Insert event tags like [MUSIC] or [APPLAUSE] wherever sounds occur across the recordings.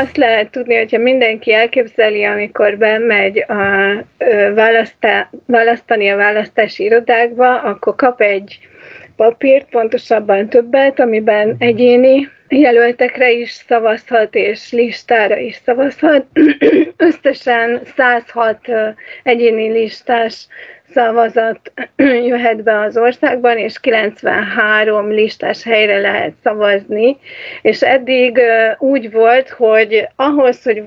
azt lehet tudni, hogyha mindenki elképzeli, amikor bemegy a, választá, választani a választási irodákba, akkor kap egy papírt, pontosabban többet, amiben egyéni jelöltekre is szavazhat, és listára is szavazhat. [CLEARS THROAT] Összesen 106 egyéni listás szavazat [CLEARS THROAT] jöhet be az országban, és 93 listás helyre lehet szavazni, és eddig úgy volt, hogy ahhoz, hogy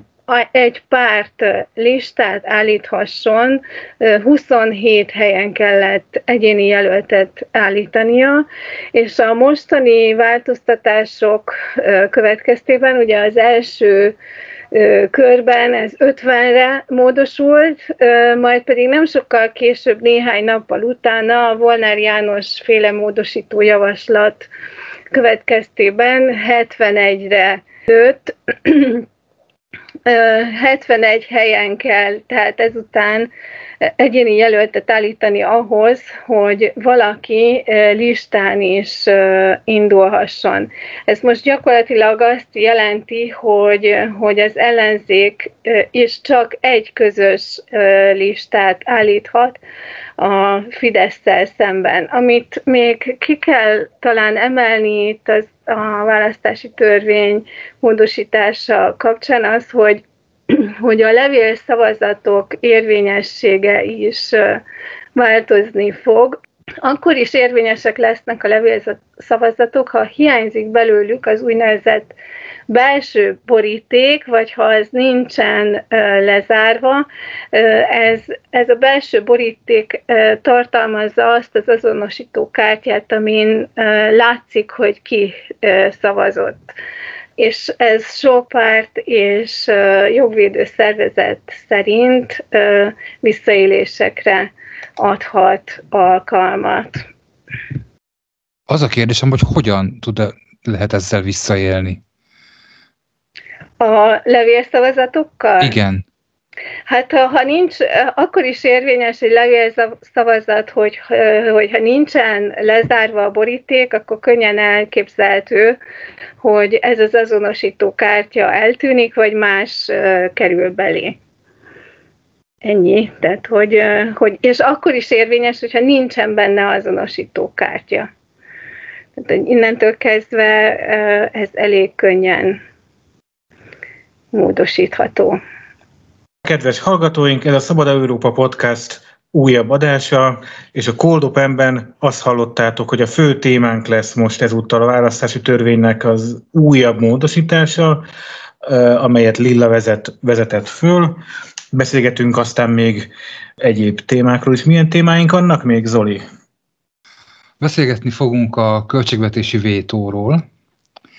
egy párt listát állíthasson, 27 helyen kellett egyéni jelöltet állítania, és a mostani változtatások következtében ugye az első körben ez 50-re módosult, majd pedig nem sokkal később, néhány nappal utána a Volnár János féle módosító javaslat következtében 71-re nőtt, 71 helyen kell, tehát ezután egyéni jelöltet állítani ahhoz, hogy valaki listán is indulhasson. Ez most gyakorlatilag azt jelenti, hogy, hogy az ellenzék is csak egy közös listát állíthat a fidesz szemben. Amit még ki kell talán emelni itt az a választási törvény módosítása kapcsán az, hogy [CLEARS THROAT] hogy a levél szavazatok érvényessége is változni fog. Akkor is érvényesek lesznek a levél szavazatok, ha hiányzik belőlük az úgynevezett belső boríték, vagy ha az nincsen lezárva, ez, ez a belső boríték tartalmazza azt az azonosító kártyát, amin látszik, hogy ki szavazott és ez sok és jogvédő szervezet szerint visszaélésekre adhat alkalmat. Az a kérdésem, hogy hogyan tud lehet ezzel visszaélni? A levélszavazatokkal? Igen. Hát ha nincs, akkor is érvényes egy levélszavazat, hogy, hogyha nincsen lezárva a boríték, akkor könnyen elképzelhető, hogy ez az azonosító kártya eltűnik, vagy más kerül belé. Ennyi. Tehát, hogy, hogy, és akkor is érvényes, hogyha nincsen benne azonosító kártya. Tehát innentől kezdve ez elég könnyen módosítható. Kedves hallgatóink, ez a Szabad Európa Podcast újabb adása, és a Cold Open-ben azt hallottátok, hogy a fő témánk lesz most ezúttal a választási törvénynek az újabb módosítása, amelyet Lilla vezet, vezetett föl. Beszélgetünk aztán még egyéb témákról is. Milyen témáink vannak még, Zoli? Beszélgetni fogunk a költségvetési vétóról,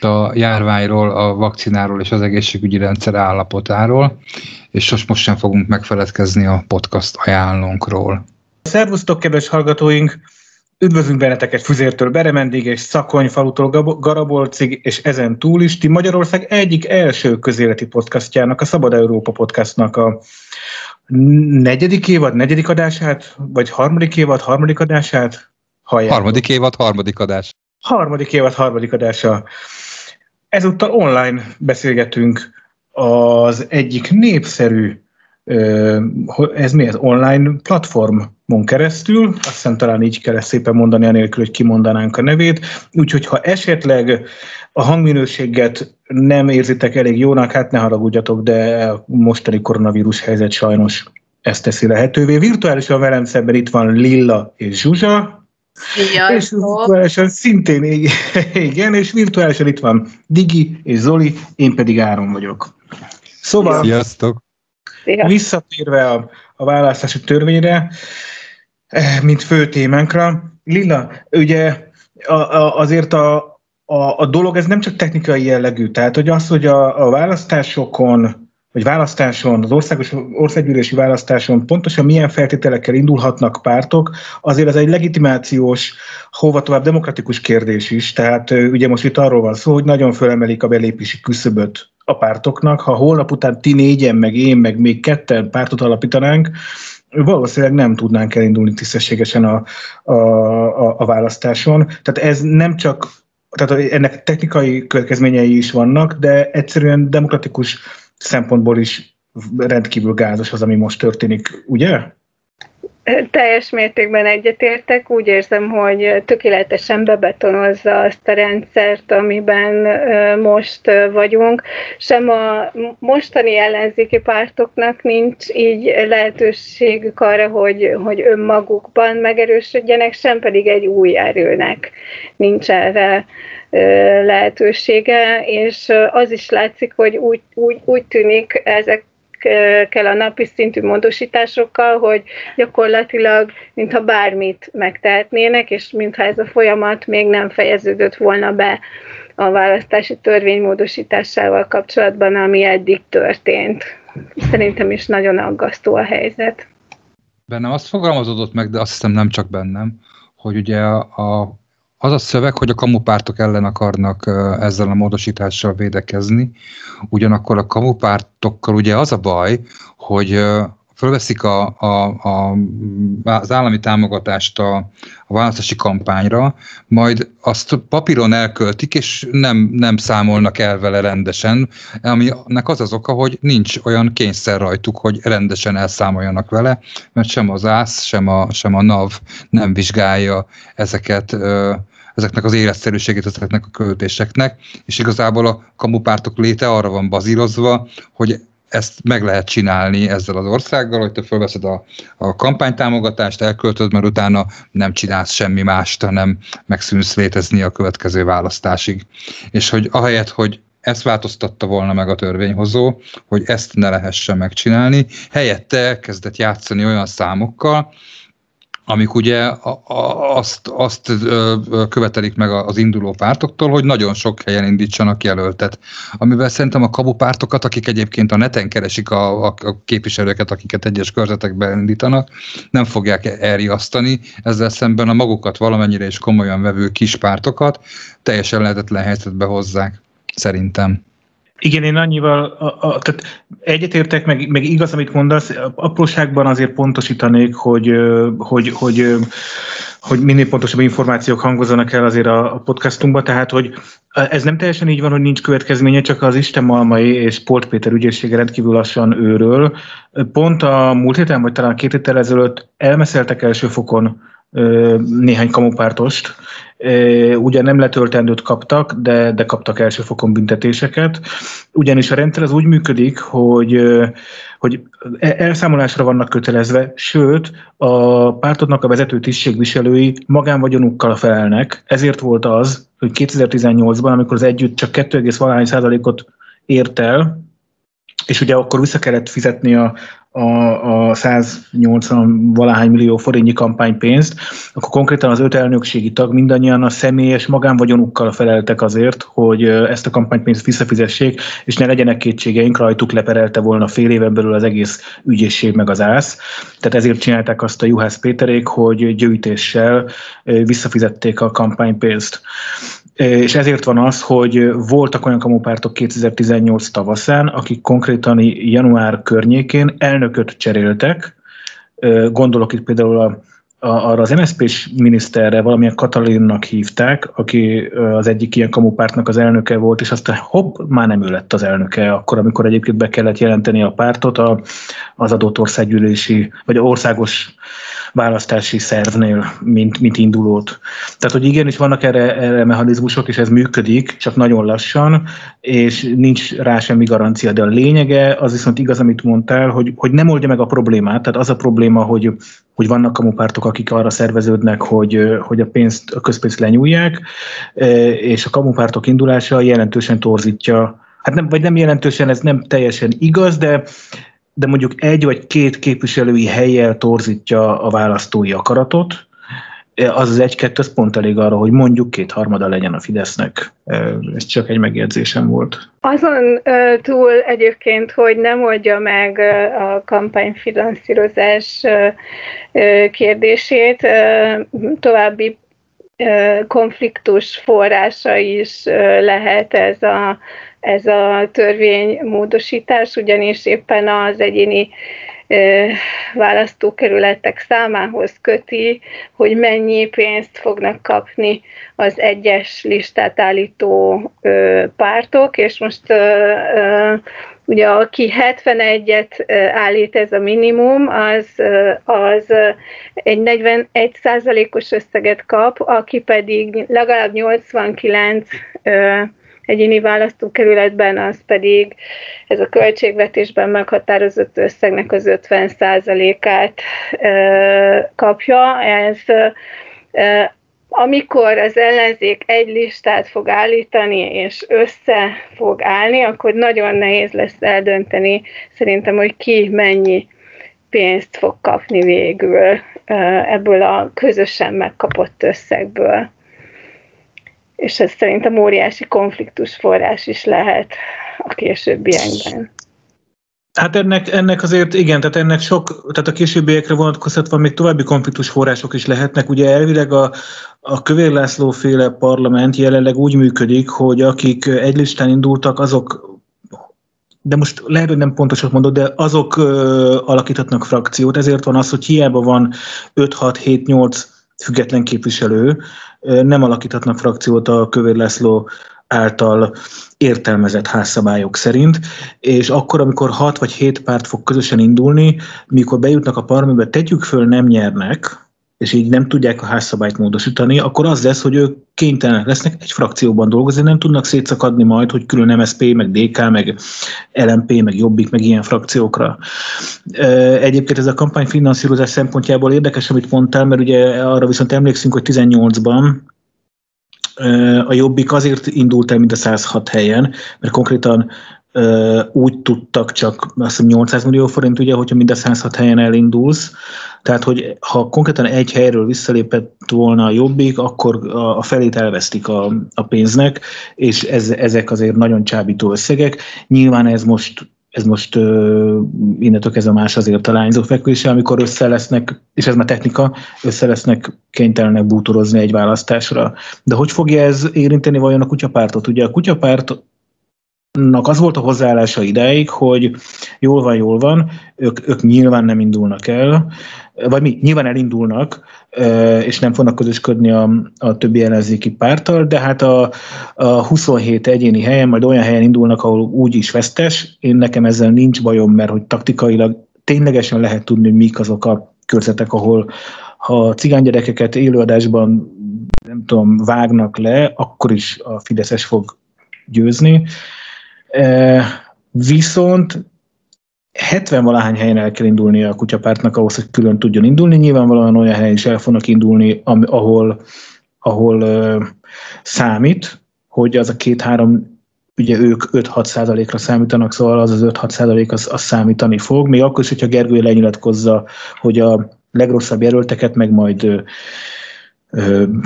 a járványról, a vakcináról és az egészségügyi rendszer állapotáról, és most, most sem fogunk megfeledkezni a podcast ajánlónkról. Szervusztok, kedves hallgatóink! Üdvözlünk benneteket Füzértől Beremendig és Szakony falutól Garabolcig, és ezen túl is ti Magyarország egyik első közéleti podcastjának, a Szabad Európa podcastnak a negyedik évad, negyedik adását, vagy harmadik évad, harmadik adását halljátok. Harmadik évad, harmadik adás. Harmadik évad, harmadik adása. Ezúttal online beszélgetünk az egyik népszerű, ez mi ez, online platformon keresztül, azt hiszem talán így kell ezt szépen mondani, anélkül, hogy kimondanánk a nevét, úgyhogy ha esetleg a hangminőséget nem érzitek elég jónak, hát ne haragudjatok, de a mostani koronavírus helyzet sajnos ezt teszi lehetővé. Virtuálisan velem szemben itt van Lilla és Zsuzsa. Sziasztok. És virtuálisan szintén [LAUGHS] igen, és virtuálisan itt van Digi és Zoli, én pedig Áron vagyok. Szóval, Sziasztok. visszatérve a, a választási törvényre, eh, mint fő témánkra, Lilla, ugye a, a, azért a, a, a dolog ez nem csak technikai jellegű, tehát hogy az, hogy a, a választásokon vagy választáson, az országos országgyűlési választáson pontosan milyen feltételekkel indulhatnak pártok, azért ez egy legitimációs, hova tovább demokratikus kérdés is. Tehát ugye most itt arról van szó, hogy nagyon fölemelik a belépési küszöböt a pártoknak. Ha holnap után ti négyen, meg én, meg még ketten pártot alapítanánk, valószínűleg nem tudnánk elindulni tisztességesen a, a, a, a választáson. Tehát ez nem csak tehát ennek technikai következményei is vannak, de egyszerűen demokratikus szempontból is rendkívül gázos az, ami most történik, ugye? Teljes mértékben egyetértek. Úgy érzem, hogy tökéletesen bebetonozza azt a rendszert, amiben most vagyunk. Sem a mostani ellenzéki pártoknak nincs így lehetőségük arra, hogy, hogy önmagukban megerősödjenek, sem pedig egy új erőnek nincs erre lehetősége, és az is látszik, hogy úgy, úgy, úgy tűnik ezek kell a napi szintű módosításokkal, hogy gyakorlatilag mintha bármit megtehetnének, és mintha ez a folyamat még nem fejeződött volna be a választási törvény módosításával kapcsolatban, ami eddig történt. Szerintem is nagyon aggasztó a helyzet. Bennem azt fogalmazódott meg, de azt hiszem nem csak bennem, hogy ugye a az a szöveg, hogy a kamupártok ellen akarnak ezzel a módosítással védekezni, ugyanakkor a kamupártokkal ugye az a baj, hogy fölveszik a, a, a, az állami támogatást a, a választási kampányra, majd azt papíron elköltik, és nem, nem számolnak el vele rendesen, aminek az az oka, hogy nincs olyan kényszer rajtuk, hogy rendesen elszámoljanak vele, mert sem az ÁSZ, sem a, sem a NAV nem vizsgálja ezeket ezeknek az életszerűségét ezeknek a költéseknek, és igazából a kamupártok léte arra van bazírozva, hogy ezt meg lehet csinálni ezzel az országgal, hogy te fölveszed a, a kampánytámogatást, elköltöd, mert utána nem csinálsz semmi mást, hanem megszűnsz létezni a következő választásig. És hogy ahelyett, hogy ezt változtatta volna meg a törvényhozó, hogy ezt ne lehessen megcsinálni, helyette elkezdett játszani olyan számokkal, amik ugye azt, azt követelik meg az induló pártoktól, hogy nagyon sok helyen indítsanak jelöltet. Amivel szerintem a kabu pártokat, akik egyébként a neten keresik a, a, a képviselőket, akiket egyes körzetekben indítanak, nem fogják elriasztani, ezzel szemben a magukat valamennyire is komolyan vevő kis pártokat teljesen lehetetlen helyzetbe hozzák, szerintem. Igen, én annyival, a, a, tehát egyetértek, meg, meg igaz, amit mondasz, apróságban azért pontosítanék, hogy, hogy, hogy, hogy minél pontosabb információk hangozzanak el azért a, a podcastunkba, tehát hogy ez nem teljesen így van, hogy nincs következménye, csak az Isten Malmai és Polt Péter ügyészsége rendkívül lassan őről. Pont a múlt héten, vagy talán két héttel ezelőtt elmeszeltek első fokon néhány kamupártost, Ugye nem letöltendőt kaptak, de, de kaptak elsőfokon büntetéseket. Ugyanis a rendszer az úgy működik, hogy, hogy e, elszámolásra vannak kötelezve, sőt, a pártodnak a vezető tisztségviselői magánvagyonukkal felelnek. Ezért volt az, hogy 2018-ban, amikor az együtt csak 2,5 százalékot ért el, és ugye akkor vissza kellett fizetni a, a, a 180 valahány millió forintnyi kampánypénzt, akkor konkrétan az öt elnökségi tag mindannyian a személyes magánvagyonukkal feleltek azért, hogy ezt a kampánypénzt visszafizessék, és ne legyenek kétségeink, rajtuk leperelte volna fél éven belül az egész ügyészség meg az ász. Tehát ezért csinálták azt a Juhász Péterék, hogy gyűjtéssel visszafizették a kampánypénzt. És ezért van az, hogy voltak olyan kamupártok 2018 tavaszán, akik konkrétan január környékén elnököt cseréltek, gondolok itt például a arra az MSZP-s miniszterre valamilyen Katalinnak hívták, aki az egyik ilyen kamupártnak az elnöke volt, és aztán hopp, már nem ő lett az elnöke, akkor, amikor egyébként be kellett jelenteni a pártot a, az adott országgyűlési, vagy országos választási szervnél, mint, mint indulót. Tehát, hogy igenis vannak erre, erre mechanizmusok, és ez működik, csak nagyon lassan, és nincs rá semmi garancia. De a lényege az viszont igaz, amit mondtál, hogy, hogy nem oldja meg a problémát. Tehát az a probléma, hogy, hogy vannak kamupártok, akik arra szerveződnek, hogy, hogy a pénzt, a közpénzt lenyúlják, és a kamupártok indulása jelentősen torzítja hát nem, vagy nem jelentősen, ez nem teljesen igaz, de de mondjuk egy vagy két képviselői helyjel torzítja a választói akaratot, az az egy-kettő, az pont elég arra, hogy mondjuk kétharmada legyen a Fidesznek. Ez csak egy megjegyzésem volt. Azon túl egyébként, hogy nem oldja meg a kampányfinanszírozás kérdését, további konfliktus forrása is lehet ez a ez a törvénymódosítás, ugyanis éppen az egyéni választókerületek számához köti, hogy mennyi pénzt fognak kapni az egyes listát állító pártok, és most ugye aki 71-et állít ez a minimum, az, az egy 41 százalékos összeget kap, aki pedig legalább 89 egyéni választókerületben, az pedig ez a költségvetésben meghatározott összegnek az 50%-át kapja. Ez amikor az ellenzék egy listát fog állítani, és össze fog állni, akkor nagyon nehéz lesz eldönteni szerintem, hogy ki mennyi pénzt fog kapni végül ebből a közösen megkapott összegből és ez szerintem óriási konfliktus forrás is lehet a későbbiekben. Hát ennek, ennek azért igen, tehát ennek sok, tehát a későbbiekre vonatkoztatva még további konfliktus források is lehetnek. Ugye elvileg a, a Kövér László féle parlament jelenleg úgy működik, hogy akik egy listán indultak, azok de most lehet, hogy nem pontosat mondod, de azok ö, alakíthatnak frakciót, ezért van az, hogy hiába van 5-6-7-8 független képviselő, nem alakíthatnak frakciót a Kövér László által értelmezett házszabályok szerint, és akkor, amikor hat vagy hét párt fog közösen indulni, mikor bejutnak a parlamentbe, tegyük föl, nem nyernek, és így nem tudják a házszabályt módosítani, akkor az lesz, hogy ők kénytelenek lesznek egy frakcióban dolgozni, nem tudnak szétszakadni majd, hogy külön MSP, meg DK, meg LMP, meg Jobbik, meg ilyen frakciókra. Egyébként ez a kampányfinanszírozás szempontjából érdekes, amit mondtál, mert ugye arra viszont emlékszünk, hogy 18-ban a Jobbik azért indult el, mint a 106 helyen, mert konkrétan úgy tudtak csak azt hiszem 800 millió forint, ugye, hogyha mind a 106 helyen elindulsz. Tehát, hogy ha konkrétan egy helyről visszalépett volna a jobbik, akkor a felét elvesztik a, a pénznek, és ez, ezek azért nagyon csábító összegek. Nyilván ez most ez most innentől kezdve más azért a lányzó fekvése, amikor össze lesznek, és ez már technika, össze lesznek kénytelenek bútorozni egy választásra. De hogy fogja ez érinteni vajon a kutyapártot? Ugye a kutyapárt az volt a hozzáállása ideig, hogy jól van, jól van, ők, ők nyilván nem indulnak el, vagy mi, nyilván elindulnak, és nem fognak közösködni a, a többi ellenzéki párttal, de hát a, a 27 egyéni helyen, majd olyan helyen indulnak, ahol úgy is vesztes. Én nekem ezzel nincs bajom, mert hogy taktikailag ténylegesen lehet tudni, hogy mik azok a körzetek, ahol ha cigánygyerekeket élőadásban nem tudom, vágnak le, akkor is a Fideszes fog győzni. Viszont 70 valahány helyen el kell indulni a kutyapártnak ahhoz, hogy külön tudjon indulni. Nyilvánvalóan olyan helyen is el fognak indulni, ahol, ahol uh, számít, hogy az a két-három ugye ők 5-6 százalékra számítanak, szóval az az 5-6 százalék az, az számítani fog, még akkor is, hogyha Gergő lenyilatkozza, hogy a legrosszabb jelölteket, meg majd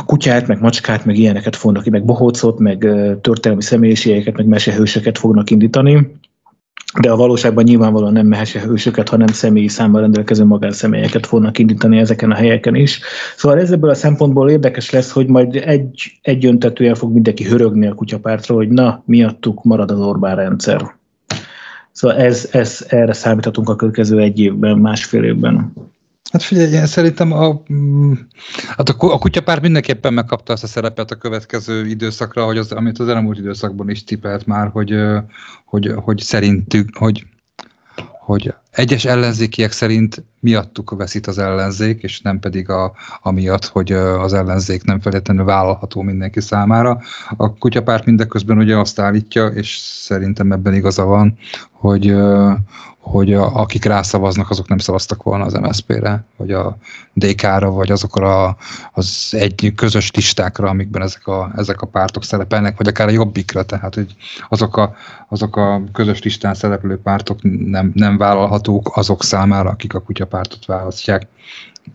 kutyát, meg macskát, meg ilyeneket fognak ki, meg bohócot, meg történelmi személyiségeket, meg mesehősöket fognak indítani, de a valóságban nyilvánvalóan nem mesehősöket, hanem személyi számmal rendelkező magánszemélyeket fognak indítani ezeken a helyeken is. Szóval ez ebből a szempontból érdekes lesz, hogy majd egy, egyöntetően fog mindenki hörögni a kutyapártra, hogy na, miattuk marad az Orbán rendszer. Szóval ez, ez, erre számíthatunk a következő egy évben, másfél évben. Hát figyelj, én szerintem a, mm, hát a, kutyapárt mindenképpen megkapta azt a szerepet a következő időszakra, hogy az, amit az elmúlt időszakban is tipelt már, hogy, hogy, hogy szerintük, hogy, hogy egyes ellenzékiek szerint miattuk veszít az ellenzék, és nem pedig a, amiatt, hogy az ellenzék nem feltétlenül vállalható mindenki számára. A kutyapárt mindeközben ugye azt állítja, és szerintem ebben igaza van, hogy, hogy a, akik rászavaznak, azok nem szavaztak volna az MSZP-re, vagy a DK-ra, vagy azokra az egy közös listákra, amikben ezek a, ezek a pártok szerepelnek, vagy akár a jobbikra, tehát hogy azok a, azok a közös listán szereplő pártok nem, nem vállalhatók azok számára, akik a kutyapártot választják.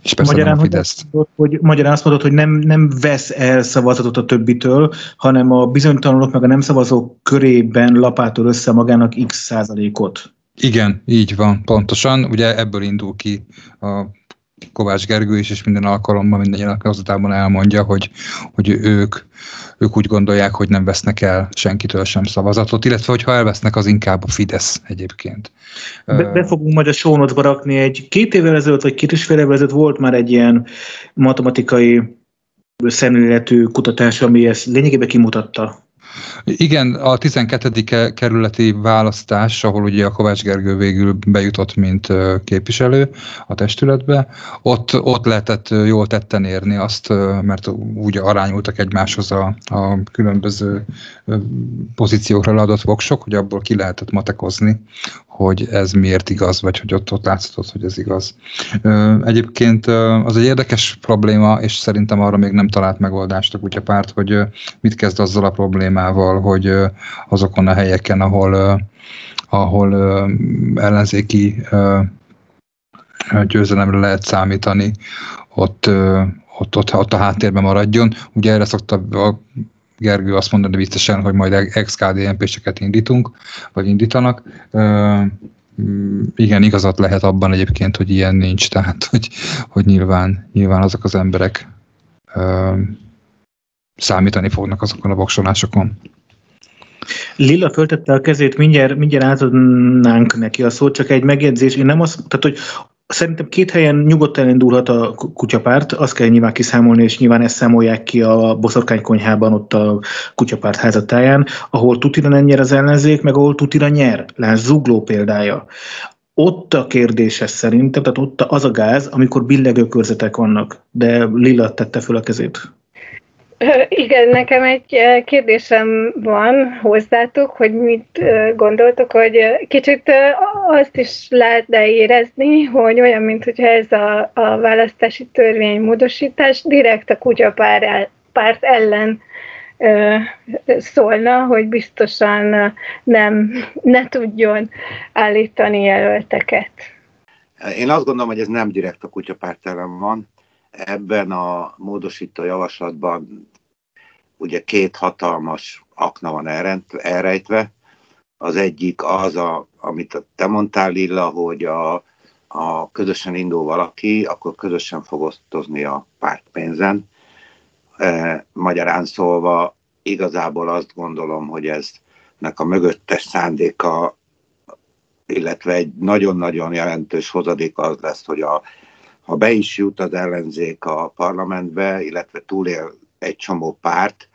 És persze magyarán, nem Fideszt. Hogy, hogy, magyarán azt mondod, hogy nem, nem vesz el szavazatot a többitől, hanem a bizonytalanok meg a nem szavazók körében lapától össze magának x százalékot. Igen, így van, pontosan. Ugye ebből indul ki a Kovács Gergő is, és minden alkalommal minden nyilatkozatában elmondja, hogy, hogy ők, ők úgy gondolják, hogy nem vesznek el senkitől sem szavazatot, illetve hogyha elvesznek, az inkább a Fidesz egyébként. Be, be fogunk majd a sónotba rakni egy két évvel ezelőtt, vagy két és fél évvel ezelőtt volt már egy ilyen matematikai szemléletű kutatás, ami ezt lényegében kimutatta. Igen, a 12. kerületi választás, ahol ugye a Kovács Gergő végül bejutott, mint képviselő a testületbe, ott, ott lehetett jól tetten érni azt, mert úgy arányultak egymáshoz a, a különböző pozíciókra leadott voksok, hogy abból ki lehetett matekozni, hogy ez miért igaz, vagy hogy ott, ott látszott, hogy ez igaz. Egyébként az egy érdekes probléma, és szerintem arra még nem talált megoldást a kutyapárt, hogy mit kezd azzal a problémával, hogy azokon a helyeken, ahol, ahol ellenzéki győzelemre lehet számítani, ott, ott, ott, ott a háttérben maradjon. Ugye erre szokta a Gergő azt mondani viccesen, hogy majd ex-KDNP-seket indítunk, vagy indítanak. igen, igazat lehet abban egyébként, hogy ilyen nincs, tehát [LAUGHS] hogy, hogy nyilván, nyilván azok az emberek számítani fognak azokon a voksolásokon. Lilla föltette a kezét, mindjárt, mindjárt átadnánk neki a szót, csak egy megjegyzés. Én nem azt, tehát hogy Szerintem két helyen nyugodtan indulhat a kutyapárt, azt kell nyilván kiszámolni, és nyilván ezt számolják ki a boszorkánykonyhában, ott a kutyapárt házatáján, ahol tutira nem nyer az ellenzék, meg ahol tutira nyer. Lásd Zugló példája. Ott a kérdése szerintem, tehát ott az a gáz, amikor billegő körzetek vannak, de Lilla tette föl a kezét. Igen, nekem egy kérdésem van hozzátok, hogy mit gondoltok, hogy kicsit azt is lehetne érezni, hogy olyan, mint hogyha ez a, a választási törvény módosítás direkt a kutyapár párt ellen szólna, hogy biztosan nem, ne tudjon állítani jelölteket. Én azt gondolom, hogy ez nem direkt a kutyapárt ellen van. Ebben a módosító javaslatban ugye két hatalmas akna van elrejtve. Az egyik az, a, amit te mondtál, Lilla, hogy a, a közösen indul valaki, akkor közösen fog osztozni a pártpénzen. E, magyarán szólva, igazából azt gondolom, hogy eznek a mögöttes szándéka, illetve egy nagyon-nagyon jelentős hozadék az lesz, hogy a, ha be is jut az ellenzék a parlamentbe, illetve túlél egy csomó párt,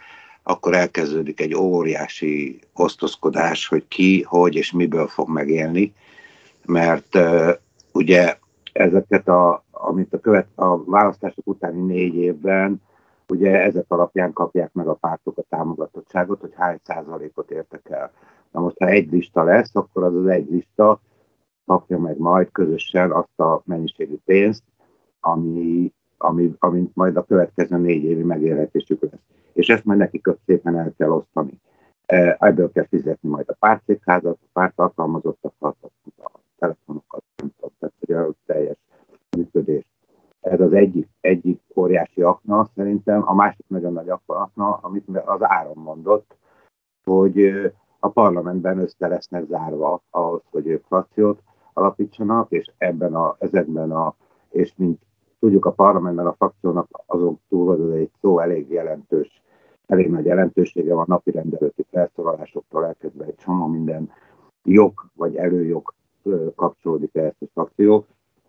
akkor elkezdődik egy óriási osztozkodás, hogy ki, hogy és miből fog megélni, mert uh, ugye ezeket, a, amit a, követ, a választások utáni négy évben, ugye ezek alapján kapják meg a pártok a támogatottságot, hogy hány százalékot értek el. Na most, ha egy lista lesz, akkor az az egy lista kapja meg majd közösen azt a mennyiségű pénzt, ami, ami, amit majd a következő négy évi megélhetésük lesz és ezt majd nekik szépen el kell osztani. E, ebből kell fizetni majd a pártszékházat, a párt alkalmazottakat, a telefonokat, tehát a teljes működés. Ez az egyik, egyik óriási akna szerintem, a másik nagyon nagy akna, amit az Áron mondott, hogy a parlamentben össze lesznek zárva ahhoz, hogy ők frakciót alapítsanak, és ebben a, ezekben a, és mint tudjuk a parlamentben a frakciónak azon túl, hogy egy szó elég jelentős elég nagy jelentősége van napi rendelőti felszólalásoktól elkezdve egy csomó minden jog vagy előjog kapcsolódik ehhez a szakció,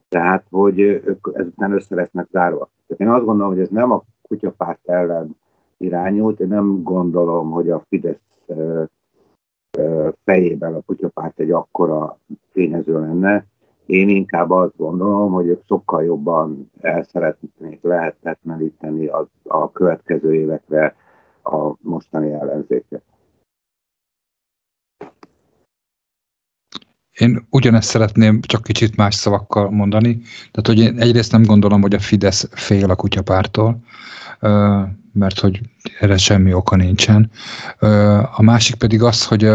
tehát hogy ők ezután össze lesznek zárva. Tehát én azt gondolom, hogy ez nem a kutyapárt ellen irányult, én nem gondolom, hogy a Fidesz fejében a kutyapárt egy akkora tényező lenne. Én inkább azt gondolom, hogy ők sokkal jobban el szeretnék lehetetleníteni a, a következő évekre a mostani ellenzéket. Én ugyanezt szeretném csak kicsit más szavakkal mondani. Tehát, hogy én egyrészt nem gondolom, hogy a Fidesz fél a kutyapártól, mert hogy erre semmi oka nincsen. A másik pedig az, hogy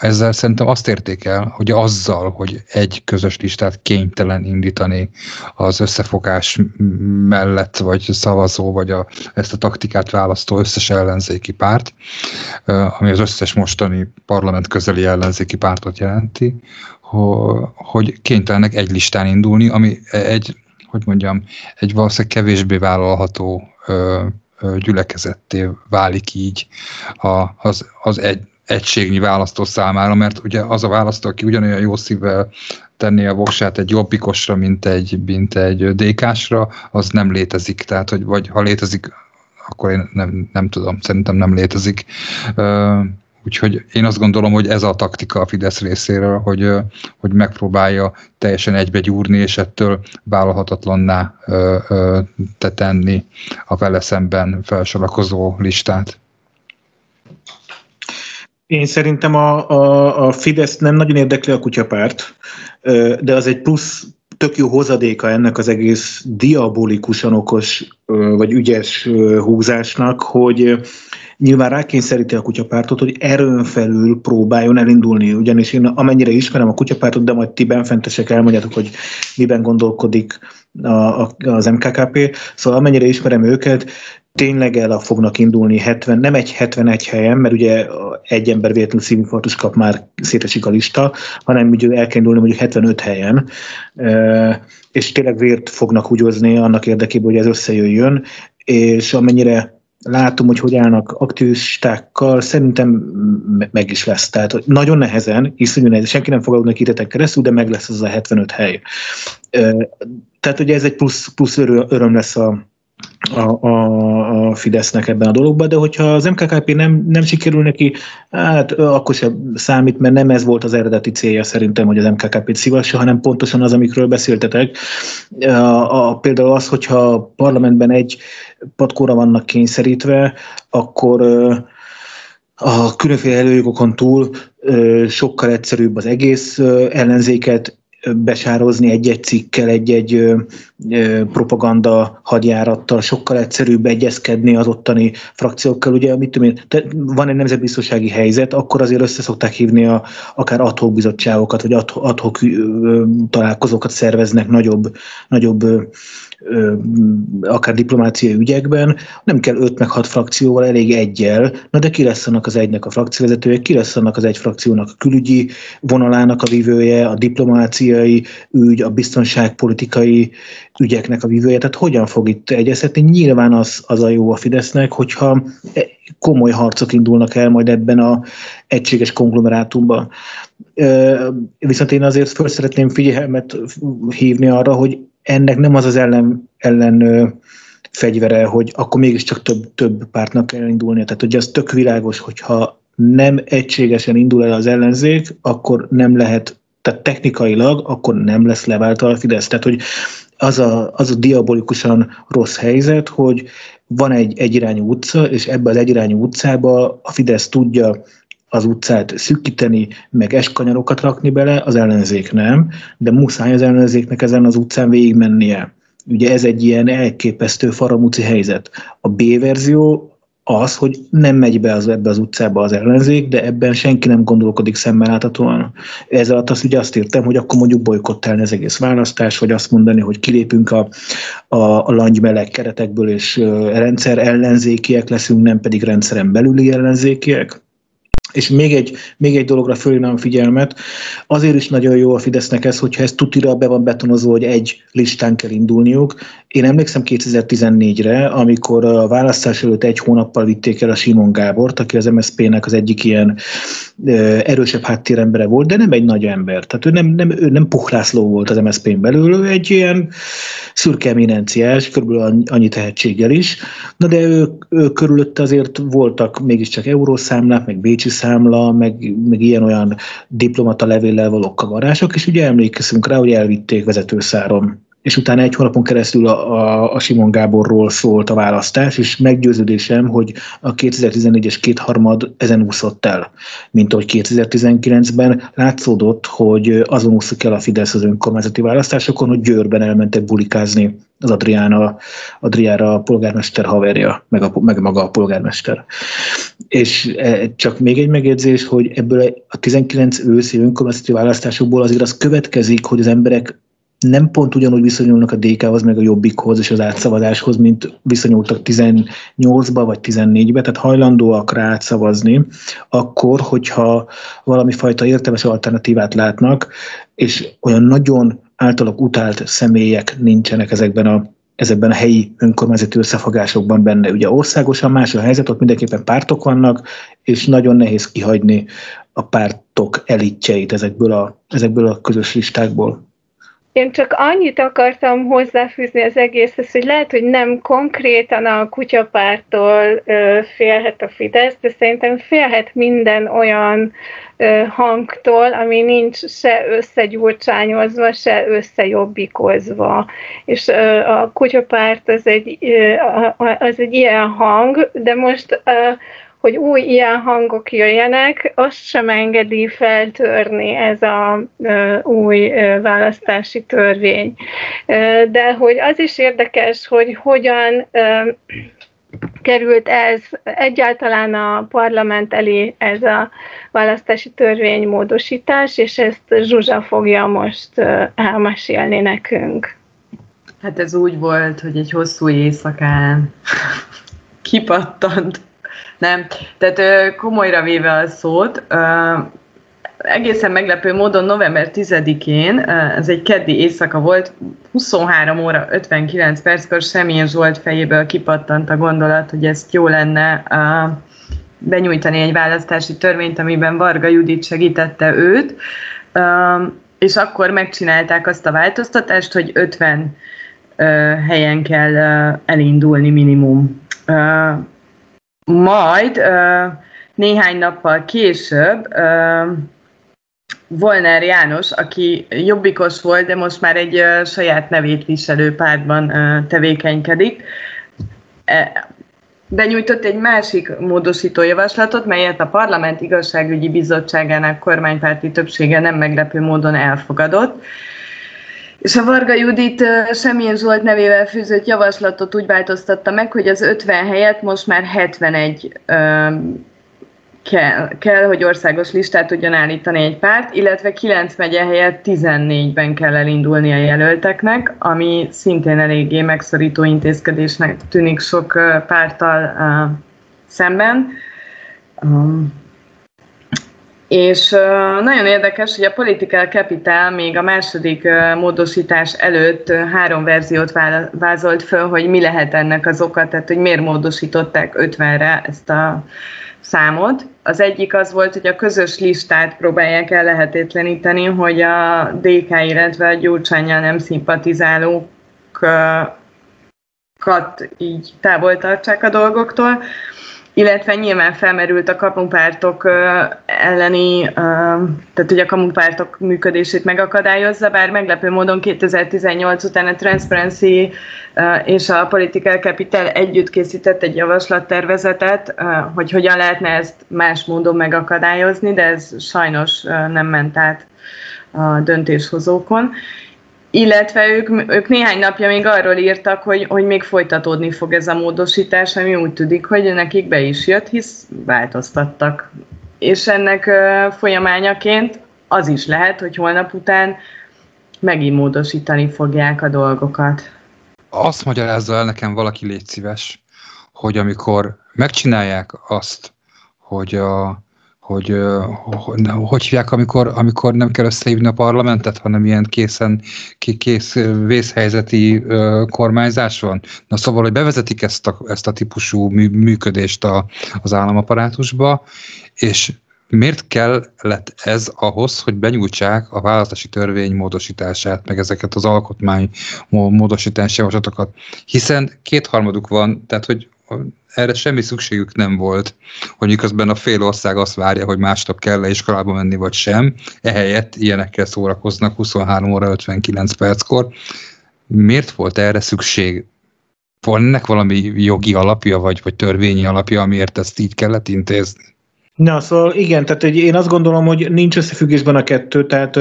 ezzel szerintem azt érték el, hogy azzal, hogy egy közös listát kénytelen indítani az összefogás mellett, vagy szavazó, vagy a, ezt a taktikát választó összes ellenzéki párt, ami az összes mostani parlament közeli ellenzéki pártot jelenti, hogy kénytelenek egy listán indulni, ami egy hogy mondjam, egy valószínűleg kevésbé vállalható gyülekezetté válik így a, az, az egy, egységnyi választó számára, mert ugye az a választó, aki ugyanolyan jó szívvel tenni a voksát egy jobbikosra, mint egy, mint egy DK-sra, az nem létezik. Tehát, hogy vagy ha létezik, akkor én nem, nem tudom, szerintem nem létezik. Úgyhogy én azt gondolom, hogy ez a taktika a Fidesz részéről, hogy, hogy megpróbálja teljesen egybegyúrni, és ettől vállalhatatlanná te a vele szemben felsorakozó listát. Én szerintem a, a, a Fidesz nem nagyon érdekli a kutyapárt, de az egy plusz tök jó hozadéka ennek az egész diabolikusan okos vagy ügyes húzásnak, hogy nyilván rákényszeríti a kutyapártot, hogy erőn felül próbáljon elindulni, ugyanis én amennyire ismerem a kutyapártot, de majd ti benfentesek elmondjátok, hogy miben gondolkodik a, a, az MKKP, szóval amennyire ismerem őket, tényleg el fognak indulni 70, nem egy 71 helyen, mert ugye egy ember véletlenül szívinfarktus kap már szétesik a lista, hanem ugye el kell indulni mondjuk 75 helyen, és tényleg vért fognak húgyozni annak érdekében, hogy ez összejöjjön, és amennyire látom, hogy hogy állnak aktivistákkal, szerintem meg is lesz. Tehát nagyon nehezen, iszonyú nehezen, senki nem fog aludni két keresztül, de meg lesz az a 75 hely. Tehát ugye ez egy plusz, plusz öröm lesz a, a, a, a Fidesznek ebben a dologban, de hogyha az MKKP nem, nem sikerül neki, hát akkor sem számít, mert nem ez volt az eredeti célja szerintem, hogy az MKKP-t szívassa, hanem pontosan az, amikről beszéltetek. A, a, például az, hogyha a parlamentben egy patkóra vannak kényszerítve, akkor a különféle előjogokon túl sokkal egyszerűbb az egész ellenzéket besározni egy-egy cikkel, egy-egy propaganda hadjárattal, sokkal egyszerűbb egyezkedni az ottani frakciókkal. Ugye, mit tudom én, van egy nemzetbiztonsági helyzet, akkor azért össze szokták hívni a, akár adhok bizottságokat, vagy adhok találkozókat szerveznek nagyobb, nagyobb akár diplomáciai ügyekben, nem kell öt meg hat frakcióval, elég egyel, na de ki lesz annak az egynek a frakcióvezetője, ki lesz annak az egy frakciónak a külügyi vonalának a vívője, a diplomáciai ügy, a biztonságpolitikai ügyeknek a vívője, tehát hogyan fog itt egyeztetni? Nyilván az, az a jó a Fidesznek, hogyha komoly harcok indulnak el majd ebben a egységes konglomerátumban. Viszont én azért föl szeretném figyelmet hívni arra, hogy ennek nem az az ellen, ellen fegyvere, hogy akkor mégiscsak több, több pártnak kell indulnia. Tehát hogy az tök világos, hogyha nem egységesen indul el az ellenzék, akkor nem lehet, tehát technikailag akkor nem lesz leváltva a Fidesz. Tehát, hogy az a, az a diabolikusan rossz helyzet, hogy van egy egyirányú utca, és ebbe az egyirányú utcába a Fidesz tudja az utcát szűkíteni, meg eskanyarokat rakni bele, az ellenzék nem, de muszáj az ellenzéknek ezen az utcán végigmennie. Ugye ez egy ilyen elképesztő faramúci helyzet. A B verzió az, hogy nem megy be az, ebbe az utcába az ellenzék, de ebben senki nem gondolkodik szemmel láthatóan. Ez alatt azt ugye azt értem, hogy akkor mondjuk bolykottálni az egész választás, vagy azt mondani, hogy kilépünk a, a, a langymeleg keretekből, és rendszer ellenzékiek leszünk, nem pedig rendszeren belüli ellenzékiek. És még egy, még egy dologra fölhívnám a figyelmet, azért is nagyon jó a Fidesznek ez, hogyha ez tutira be van betonozva, hogy egy listán kell indulniuk. Én emlékszem 2014-re, amikor a választás előtt egy hónappal vitték el a Simon Gábort, aki az MSZP-nek az egyik ilyen erősebb háttérembere volt, de nem egy nagy ember. Tehát ő nem, nem, ő nem Puhlászló volt az MSZP-n belül, ő egy ilyen szürke eminenciás, körülbelül annyi tehetséggel is. Na de ő, ő körülötte azért voltak mégiscsak eurószámlák, meg bécsi számla, meg, meg ilyen-olyan diplomata levéllel való kavarások, és ugye emlékezünk rá, hogy elvitték vezetőszáron és utána egy hónapon keresztül a, a, a Simon Gáborról szólt a választás, és meggyőződésem, hogy a 2014-es kétharmad ezen úszott el, mint ahogy 2019-ben látszódott, hogy azon úszik el a Fidesz az önkormányzati választásokon, hogy Győrben elmentek bulikázni az Adriána, Adriára a polgármester haverja, meg, a, meg maga a polgármester. És e, csak még egy megjegyzés, hogy ebből a 19 őszi önkormányzati választásokból azért az következik, hogy az emberek nem pont ugyanúgy viszonyulnak a DK-hoz, meg a Jobbikhoz és az átszavazáshoz, mint viszonyultak 18-ba vagy 14-be, tehát hajlandóak rá átszavazni, akkor, hogyha valami fajta értelmes alternatívát látnak, és olyan nagyon általuk utált személyek nincsenek ezekben a ezekben a helyi önkormányzati összefogásokban benne. Ugye országosan más a helyzet, ott mindenképpen pártok vannak, és nagyon nehéz kihagyni a pártok elitjeit ezekből a, ezekből a közös listákból. Én csak annyit akartam hozzáfűzni az egészhez, hogy lehet, hogy nem konkrétan a kutyapártól félhet a Fidesz, de szerintem félhet minden olyan hangtól, ami nincs se összegyurcsányozva, se összejobbikozva. És a kutyapárt az egy, az egy ilyen hang, de most hogy új ilyen hangok jöjjenek, azt sem engedi feltörni ez a új választási törvény. De hogy az is érdekes, hogy hogyan került ez egyáltalán a parlament elé ez a választási törvénymódosítás, és ezt Zsuzsa fogja most elmesélni nekünk. Hát ez úgy volt, hogy egy hosszú éjszakán kipattant. Nem, tehát komolyra véve a szót, egészen meglepő módon november 10-én, ez egy keddi éjszaka volt, 23 óra 59 perckor Semjén Zsolt fejéből kipattant a gondolat, hogy ezt jó lenne benyújtani egy választási törvényt, amiben Varga Judit segítette őt, és akkor megcsinálták azt a változtatást, hogy 50 helyen kell elindulni minimum. Majd néhány nappal később Volner János, aki jobbikos volt, de most már egy saját nevét viselő pártban tevékenykedik, benyújtott egy másik módosító javaslatot, melyet a Parlament Igazságügyi Bizottságának kormánypárti többsége nem meglepő módon elfogadott. És a Varga Judit Semjén Zsolt nevével fűzött javaslatot úgy változtatta meg, hogy az 50 helyet most már 71 kell, kell, hogy országos listát tudjon állítani egy párt, illetve 9 megye helyett 14-ben kell elindulni a jelölteknek, ami szintén eléggé megszorító intézkedésnek tűnik sok párttal uh, szemben. Um, és nagyon érdekes, hogy a Political Capital még a második módosítás előtt három verziót vázolt föl, hogy mi lehet ennek az oka, tehát hogy miért módosították 50-re ezt a számot. Az egyik az volt, hogy a közös listát próbálják ellehetetleníteni, hogy a DK, illetve a Gyurcsányjal nem szimpatizálókat így távol tartsák a dolgoktól illetve nyilván felmerült a kamupártok elleni, tehát hogy a kamupártok működését megakadályozza, bár meglepő módon 2018 után a Transparency és a Political Capital együtt készített egy javaslattervezetet, hogy hogyan lehetne ezt más módon megakadályozni, de ez sajnos nem ment át a döntéshozókon illetve ők, ők néhány napja még arról írtak, hogy, hogy még folytatódni fog ez a módosítás, ami úgy tudik, hogy nekik be is jött, hisz változtattak. És ennek folyamányaként az is lehet, hogy holnap után megint módosítani fogják a dolgokat. Azt magyarázza el nekem valaki, légy szíves, hogy amikor megcsinálják azt, hogy a hogy hogy hívják, amikor, amikor nem kell összehívni a parlamentet, hanem ilyen készen, kész vészhelyzeti kormányzás van. Na szóval, hogy bevezetik ezt a, ezt a típusú működést a, az államaparátusba, és miért kellett ez ahhoz, hogy benyújtsák a választási törvény módosítását, meg ezeket az alkotmány módosítási javaslatokat? Hiszen kétharmaduk van, tehát hogy erre semmi szükségük nem volt, hogy miközben a fél ország azt várja, hogy másnap kell-e iskolába menni, vagy sem, ehelyett ilyenekkel szórakoznak 23 óra 59 perckor. Miért volt erre szükség? Van ennek valami jogi alapja, vagy, vagy törvényi alapja, amiért ezt így kellett intézni? Na, szóval igen, tehát én azt gondolom, hogy nincs összefüggésben a kettő, tehát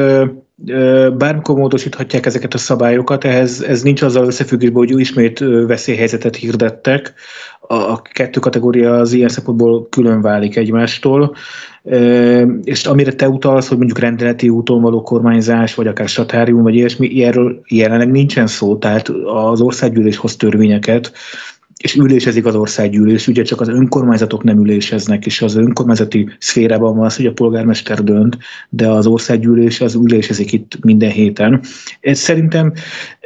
bármikor módosíthatják ezeket a szabályokat, ehhez ez nincs azzal összefüggésben, hogy ismét veszélyhelyzetet hirdettek. A kettő kategória az ilyen szempontból külön válik egymástól, és amire te utalsz, hogy mondjuk rendeleti úton való kormányzás, vagy akár satárium, vagy ilyesmi, ilyenről jelenleg nincsen szó, tehát az országgyűlés hoz törvényeket, és ülésezik az országgyűlés, ugye csak az önkormányzatok nem üléseznek, és az önkormányzati szférában van az, hogy a polgármester dönt, de az országgyűlés az ülésezik itt minden héten. Ez szerintem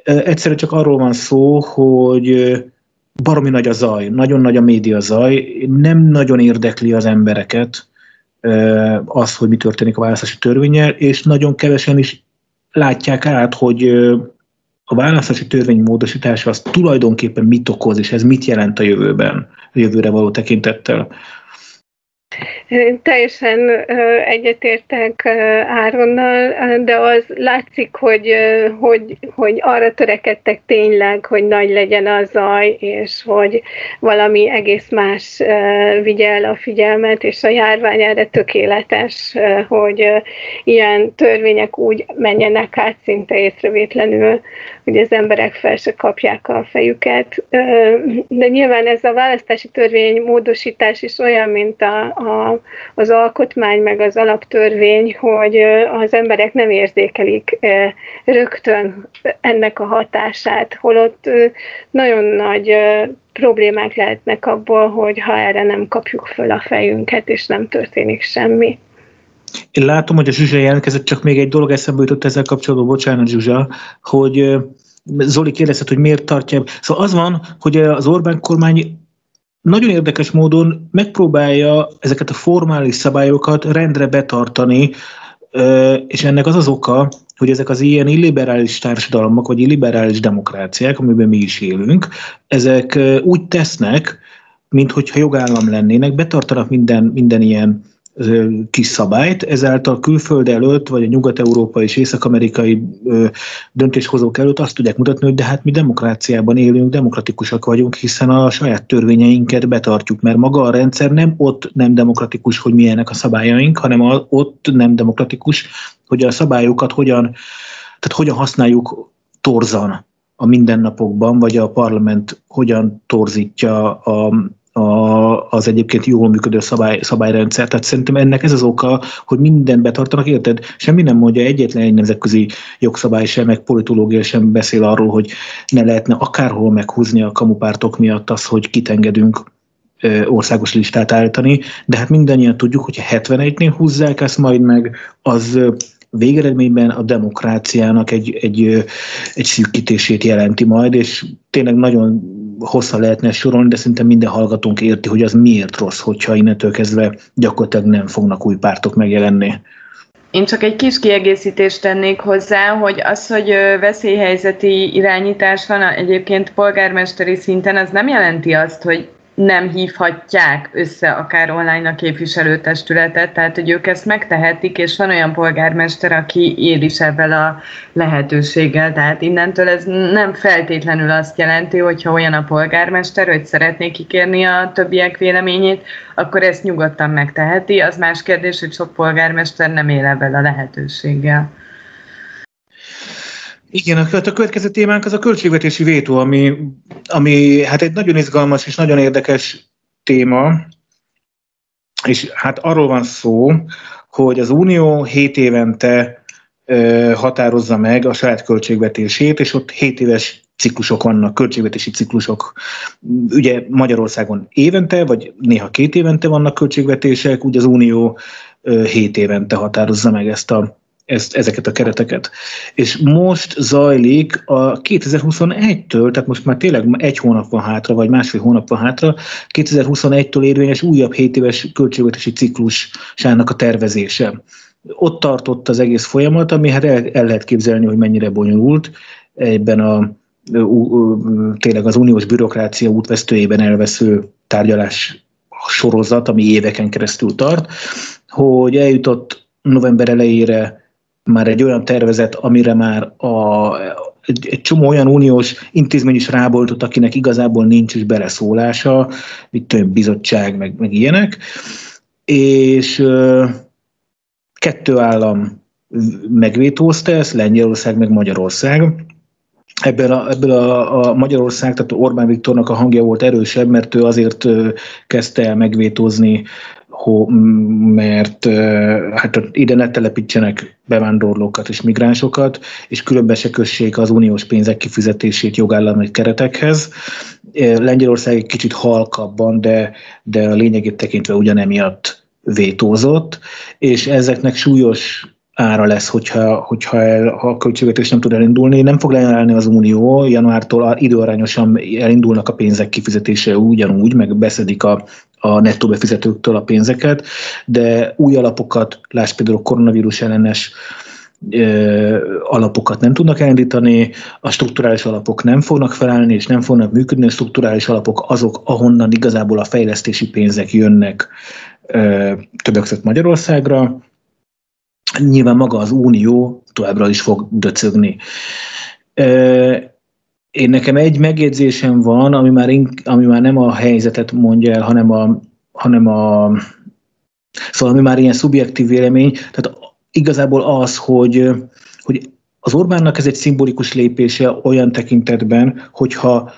egyszerűen csak arról van szó, hogy baromi nagy a zaj, nagyon nagy a média zaj, nem nagyon érdekli az embereket az, hogy mi történik a választási törvényel, és nagyon kevesen is látják át, hogy a választási törvény módosítása az tulajdonképpen mit okoz, és ez mit jelent a jövőben, a jövőre való tekintettel. Teljesen egyetértek Áronnal, de az látszik, hogy, hogy, hogy arra törekedtek tényleg, hogy nagy legyen a zaj, és hogy valami egész más vigye el a figyelmet, és a járvány erre tökéletes, hogy ilyen törvények úgy menjenek át szinte észrevétlenül, hogy az emberek fel se kapják a fejüket. De nyilván ez a választási törvény módosítás is olyan, mint a, a, az alkotmány, meg az alaptörvény, hogy az emberek nem érzékelik rögtön ennek a hatását, holott nagyon nagy problémák lehetnek abból, hogy ha erre nem kapjuk föl a fejünket, és nem történik semmi. Én látom, hogy a Zsuzsa jelentkezett, csak még egy dolog eszembe jutott ezzel kapcsolatban, bocsánat Zsuzsa, hogy Zoli kérdezett, hogy miért tartja. Szóval az van, hogy az Orbán kormány nagyon érdekes módon megpróbálja ezeket a formális szabályokat rendre betartani, és ennek az az oka, hogy ezek az ilyen illiberális társadalmak, vagy illiberális demokráciák, amiben mi is élünk, ezek úgy tesznek, mintha jogállam lennének, betartanak minden, minden ilyen kis szabályt, ezáltal külföld előtt, vagy a nyugat-európai és észak-amerikai döntéshozók előtt azt tudják mutatni, hogy de hát mi demokráciában élünk, demokratikusak vagyunk, hiszen a saját törvényeinket betartjuk, mert maga a rendszer nem ott nem demokratikus, hogy milyenek a szabályaink, hanem a, ott nem demokratikus, hogy a szabályokat hogyan, tehát hogyan használjuk torzan a mindennapokban, vagy a parlament hogyan torzítja a, a, az egyébként jól működő szabály, szabályrendszer. Tehát szerintem ennek ez az oka, hogy mindent betartanak, érted? Semmi nem mondja egyetlen egy nemzetközi jogszabály sem, meg politológia sem beszél arról, hogy ne lehetne akárhol meghúzni a kamupártok miatt az, hogy kitengedünk országos listát állítani, de hát mindannyian tudjuk, hogy 71-nél húzzák ezt majd meg, az végeredményben a demokráciának egy, egy, egy szűkítését jelenti majd, és tényleg nagyon hosszan lehetne sorolni, de szerintem minden hallgatónk érti, hogy az miért rossz, hogyha innentől kezdve gyakorlatilag nem fognak új pártok megjelenni. Én csak egy kis kiegészítést tennék hozzá, hogy az, hogy veszélyhelyzeti irányítás van egyébként polgármesteri szinten, az nem jelenti azt, hogy nem hívhatják össze akár online a képviselőtestületet, tehát hogy ők ezt megtehetik, és van olyan polgármester, aki él is ebben a lehetőséggel, tehát innentől ez nem feltétlenül azt jelenti, hogyha olyan a polgármester, hogy szeretné kikérni a többiek véleményét, akkor ezt nyugodtan megteheti. Az más kérdés, hogy sok polgármester nem él ebben a lehetőséggel. Igen, a következő témánk az a költségvetési vétó, ami, ami hát egy nagyon izgalmas és nagyon érdekes téma, és hát arról van szó, hogy az Unió 7 évente ö, határozza meg a saját költségvetését, és ott 7 éves ciklusok vannak, költségvetési ciklusok. Ugye Magyarországon évente, vagy néha két évente vannak költségvetések, úgy az Unió 7 évente határozza meg ezt a ezt, ezeket a kereteket. És most zajlik a 2021-től, tehát most már tényleg egy hónap van hátra, vagy másfél hónap van hátra, 2021-től érvényes újabb 7 éves költségvetési ciklusának a tervezése. Ott tartott az egész folyamat, ami hát el, el lehet képzelni, hogy mennyire bonyolult ebben a tényleg az uniós bürokrácia útvesztőjében elvesző tárgyalás sorozat, ami éveken keresztül tart, hogy eljutott november elejére már egy olyan tervezet, amire már a, egy, egy csomó olyan uniós intézmény is ráboltott, akinek igazából nincs is beleszólása, itt több bizottság, meg, meg ilyenek, és kettő állam megvétózta ezt, Lengyelország meg Magyarország. Ebből a, ebből a, a Magyarország, tehát Orbán Viktornak a hangja volt erősebb, mert ő azért kezdte el megvétózni mert hát ide ne telepítsenek bevándorlókat és migránsokat, és különben se kössék az uniós pénzek kifizetését jogállami keretekhez. Lengyelország egy kicsit halkabban, de, de a lényegét tekintve ugyanemiatt vétózott, és ezeknek súlyos ára lesz, hogyha, hogyha el, ha a költségvetés nem tud elindulni. Nem fog leállni az Unió, januártól időarányosan elindulnak a pénzek kifizetése ugyanúgy, meg beszedik a, a nettó befizetőktől a pénzeket, de új alapokat, láss például a koronavírus ellenes alapokat nem tudnak elindítani, a strukturális alapok nem fognak felállni, és nem fognak működni, a strukturális alapok azok, ahonnan igazából a fejlesztési pénzek jönnek többek között Magyarországra. Nyilván maga az Unió továbbra is fog döcögni. Én nekem egy megjegyzésem van, ami már, ami már nem a helyzetet mondja el, hanem a, hanem a Szóval ami már ilyen szubjektív vélemény, tehát igazából az, hogy, hogy az Orbánnak ez egy szimbolikus lépése olyan tekintetben, hogyha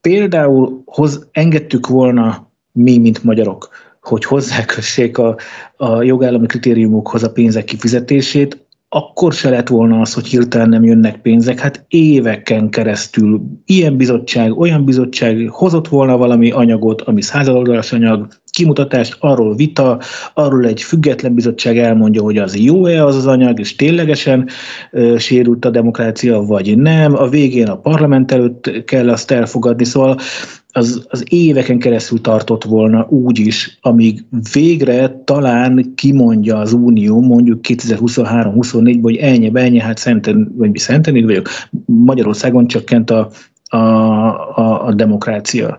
például hoz, engedtük volna mi, mint magyarok, hogy hozzákössék a, a jogállami kritériumokhoz a pénzek kifizetését, akkor se lett volna az, hogy hirtelen nem jönnek pénzek. Hát éveken keresztül ilyen bizottság, olyan bizottság hozott volna valami anyagot, ami századoldalas anyag, kimutatást, arról vita, arról egy független bizottság elmondja, hogy az jó-e az az anyag, és ténylegesen ö, sérült a demokrácia, vagy nem. A végén a parlament előtt kell azt elfogadni, szóval az, az éveken keresztül tartott volna úgy is, amíg végre talán kimondja az Unió, mondjuk 2023-24-ben, hogy ennyi, ennyi, hát szenten, vagy mi szenten vagyok, Magyarországon csökkent a, a, a, a demokrácia.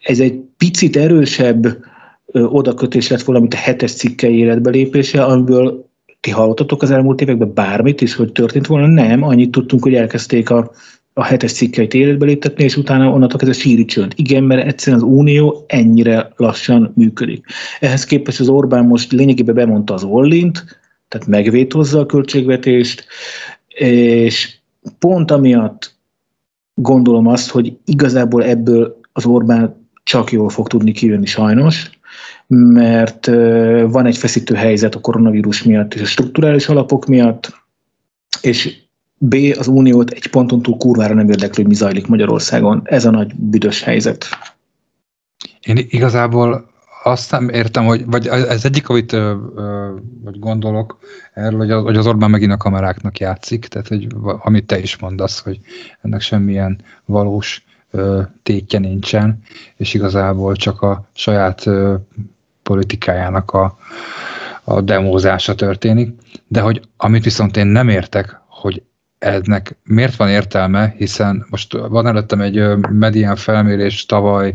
Ez egy picit erősebb odakötés lett volna, mint a hetes cikkei életbelépése, amiből ti hallottatok az elmúlt években bármit is, hogy történt volna? Nem, annyit tudtunk, hogy elkezdték a, a hetes cikkeit életbe léptetni, és utána onnantól kezdve síri csönd. Igen, mert egyszerűen az Unió ennyire lassan működik. Ehhez képest az Orbán most lényegében bemondta az Ollint, tehát megvétózza a költségvetést, és pont amiatt gondolom azt, hogy igazából ebből az Orbán csak jól fog tudni kijönni sajnos, mert van egy feszítő helyzet a koronavírus miatt és a strukturális alapok miatt, és B. az uniót egy ponton túl kurvára nem érdekli, hogy mi zajlik Magyarországon. Ez a nagy büdös helyzet. Én igazából azt nem értem, hogy, vagy ez egyik, amit ö, ö, vagy gondolok erről, hogy az, hogy az Orbán megint a kameráknak játszik, tehát hogy amit te is mondasz, hogy ennek semmilyen valós ö, tétje nincsen, és igazából csak a saját ö, politikájának a, a demózása történik, de hogy amit viszont én nem értek, ennek miért van értelme, hiszen most van előttem egy medián felmérés tavaly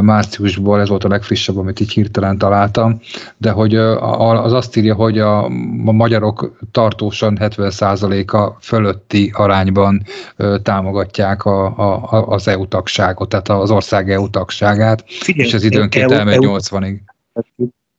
márciusból, ez volt a legfrissebb, amit így hirtelen találtam, de hogy az azt írja, hogy a, magyarok tartósan 70%-a fölötti arányban támogatják a, a, az EU tagságot, tehát az ország EU tagságát, Figyelj, és ez időnként elmegy 80-ig.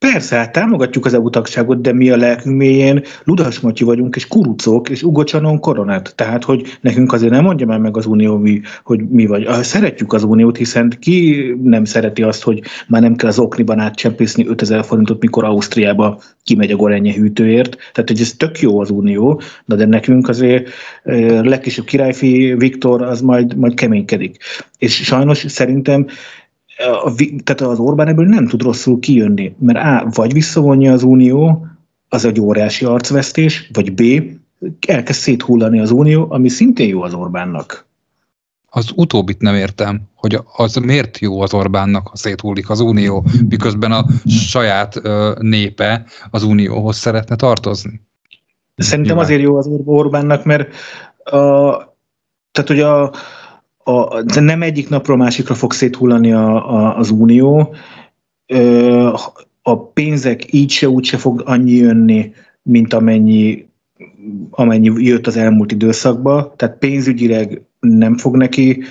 Persze, hát támogatjuk az EU tagságot, de mi a lelkünk mélyén ludasmatyi vagyunk, és kurucok, és ugocsanon koronát. Tehát, hogy nekünk azért nem mondja már meg az Unió, mi, hogy mi vagy. Szeretjük az Uniót, hiszen ki nem szereti azt, hogy már nem kell az okniban átcsempészni 5000 forintot, mikor Ausztriába kimegy a gorenye hűtőért. Tehát, hogy ez tök jó az Unió, de nekünk azért legkisebb királyfi Viktor az majd, majd keménykedik. És sajnos szerintem a, tehát az Orbán ebből nem tud rosszul kijönni, mert A, vagy visszavonja az Unió, az egy óriási arcvesztés, vagy B, elkezd széthullani az Unió, ami szintén jó az Orbánnak. Az utóbbit nem értem, hogy az miért jó az Orbánnak, ha széthullik az Unió, miközben a saját népe az Unióhoz szeretne tartozni. Szerintem azért jó az Orbánnak, mert a, tehát, hogy a, a, de nem egyik napról másikra fog széthullani a, a, az unió. A pénzek így se úgy se fog annyi jönni, mint amennyi, amennyi jött az elmúlt időszakban. Tehát pénzügyileg nem fog neki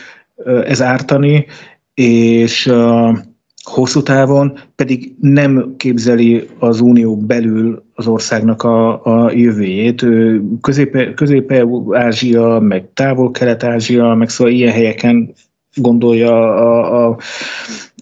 ez ártani, és hosszú távon pedig nem képzeli az unió belül az országnak a, a jövőjét. Közép-Ázsia, meg Távol-Kelet-Ázsia, meg szóval ilyen helyeken gondolja a, a,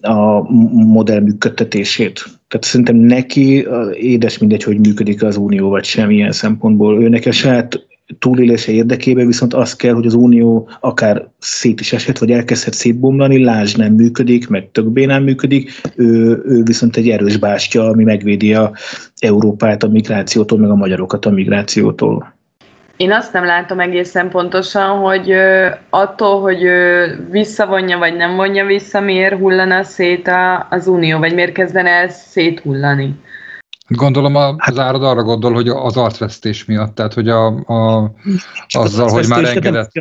a modell működtetését. Tehát szerintem neki édes mindegy, hogy működik az unió, vagy sem ilyen szempontból. Ő neki a saját túlélése érdekében viszont az kell, hogy az Unió akár szét is esett, vagy elkezdhet szétbomlani, Lázs nem működik, meg többé nem működik, ő, ő viszont egy erős bástya, ami megvédi a Európát a migrációtól, meg a magyarokat a migrációtól. Én azt nem látom egészen pontosan, hogy attól, hogy visszavonja vagy nem vonja vissza, miért hullana szét az Unió, vagy miért kezdene el széthullani. Gondolom az árad arra gondol, hogy az arcvesztés miatt, tehát hogy a, a, azzal, hogy már engedett.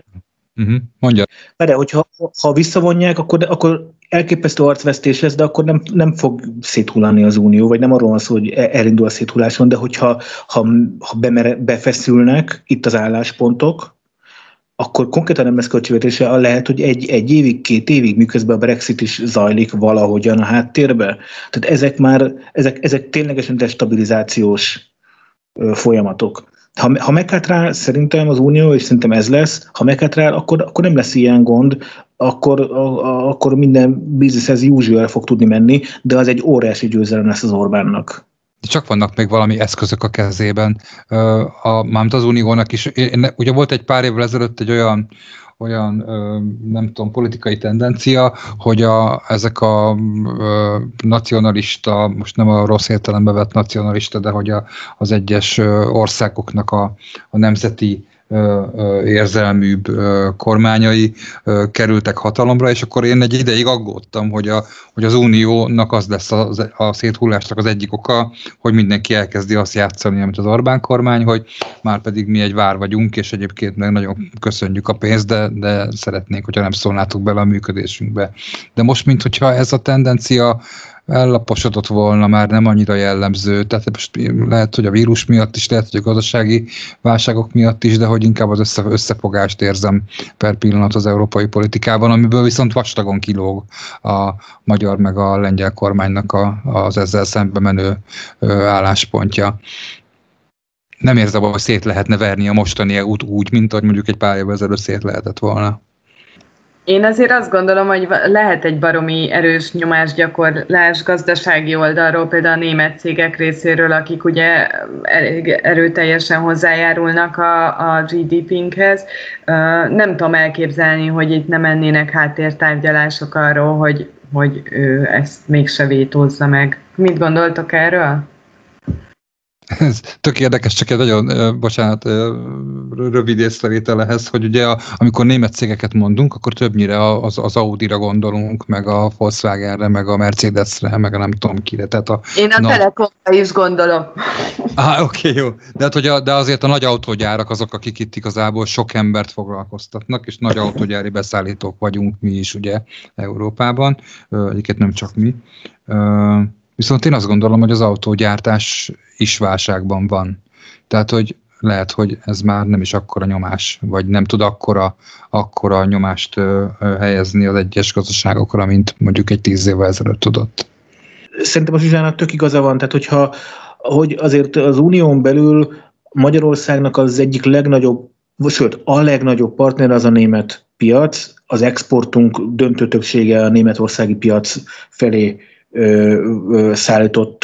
Uh-huh. Mondja. De hogyha ha visszavonják, akkor, akkor elképesztő arcvesztés lesz, de akkor nem, nem fog széthullani az unió, vagy nem arról van szó, hogy e- elindul a széthulláson, de hogyha ha, ha bemere, befeszülnek itt az álláspontok, akkor konkrétan nem lesz költségvetése, lehet, hogy egy, egy évig, két évig, miközben a Brexit is zajlik valahogyan a háttérbe. Tehát ezek már, ezek, ezek ténylegesen destabilizációs folyamatok. Ha, ha meghátrál, szerintem az Unió, és szerintem ez lesz, ha meghátrál, akkor, akkor nem lesz ilyen gond, akkor, a, a, akkor minden business as usual fog tudni menni, de az egy óriási győzelem lesz az Orbánnak. De csak vannak még valami eszközök a kezében. A, mármint az Uniónak is. Én, ugye volt egy pár évvel ezelőtt egy olyan olyan, nem tudom, politikai tendencia, hogy a, ezek a ö, nacionalista, most nem a rossz értelembe vett nacionalista, de hogy a, az egyes országoknak a, a nemzeti érzelműbb kormányai kerültek hatalomra, és akkor én egy ideig aggódtam, hogy, a, hogy az uniónak az lesz a, a széthullásnak az egyik oka, hogy mindenki elkezdi azt játszani, amit az Orbán kormány, hogy már pedig mi egy vár vagyunk, és egyébként meg nagyon köszönjük a pénzt, de, de szeretnénk, hogyha nem szólnátok bele a működésünkbe. De most, mint hogyha ez a tendencia ellaposodott volna, már nem annyira jellemző. Tehát most lehet, hogy a vírus miatt is, lehet, hogy a gazdasági válságok miatt is, de hogy inkább az össze, összefogást érzem per pillanat az európai politikában, amiből viszont vastagon kilóg a magyar meg a lengyel kormánynak a, az ezzel szembe menő álláspontja nem érzem, hogy szét lehetne verni a mostani út úgy, mint ahogy mondjuk egy pár évvel ezelőtt szét lehetett volna. Én azért azt gondolom, hogy lehet egy baromi erős nyomásgyakorlás gazdasági oldalról, például a német cégek részéről, akik ugye erőteljesen hozzájárulnak a, a GDP-nkhez. Nem tudom elképzelni, hogy itt nem mennének háttértárgyalások arról, hogy, hogy ő ezt mégse vétózza meg. Mit gondoltok erről? Ez tök érdekes, csak egy nagyon, bocsánat, rövid észrevétel ehhez, hogy ugye amikor német cégeket mondunk, akkor többnyire az, az Audi-ra gondolunk, meg a Volkswagenre, meg a Mercedesre, meg a nem tudom kire. Tehát a, Én a na... Telekomra is gondolom. [LAUGHS] Ah, oké, okay, jó. De, hát, hogy a, de azért a nagy autógyárak azok, akik itt igazából sok embert foglalkoztatnak, és nagy autógyári beszállítók vagyunk mi is ugye Európában, egyiket nem csak mi. Viszont én azt gondolom, hogy az autógyártás is válságban van. Tehát, hogy lehet, hogy ez már nem is akkora nyomás, vagy nem tud akkora, akkora nyomást ö, ö, helyezni az egyes gazdaságokra, mint mondjuk egy tíz évvel ezelőtt tudott. Szerintem a Zsuzsának tök igaza van, tehát hogyha hogy azért az unión belül Magyarországnak az egyik legnagyobb, sőt a legnagyobb partner az a német piac, az exportunk döntő többsége a németországi piac felé szállított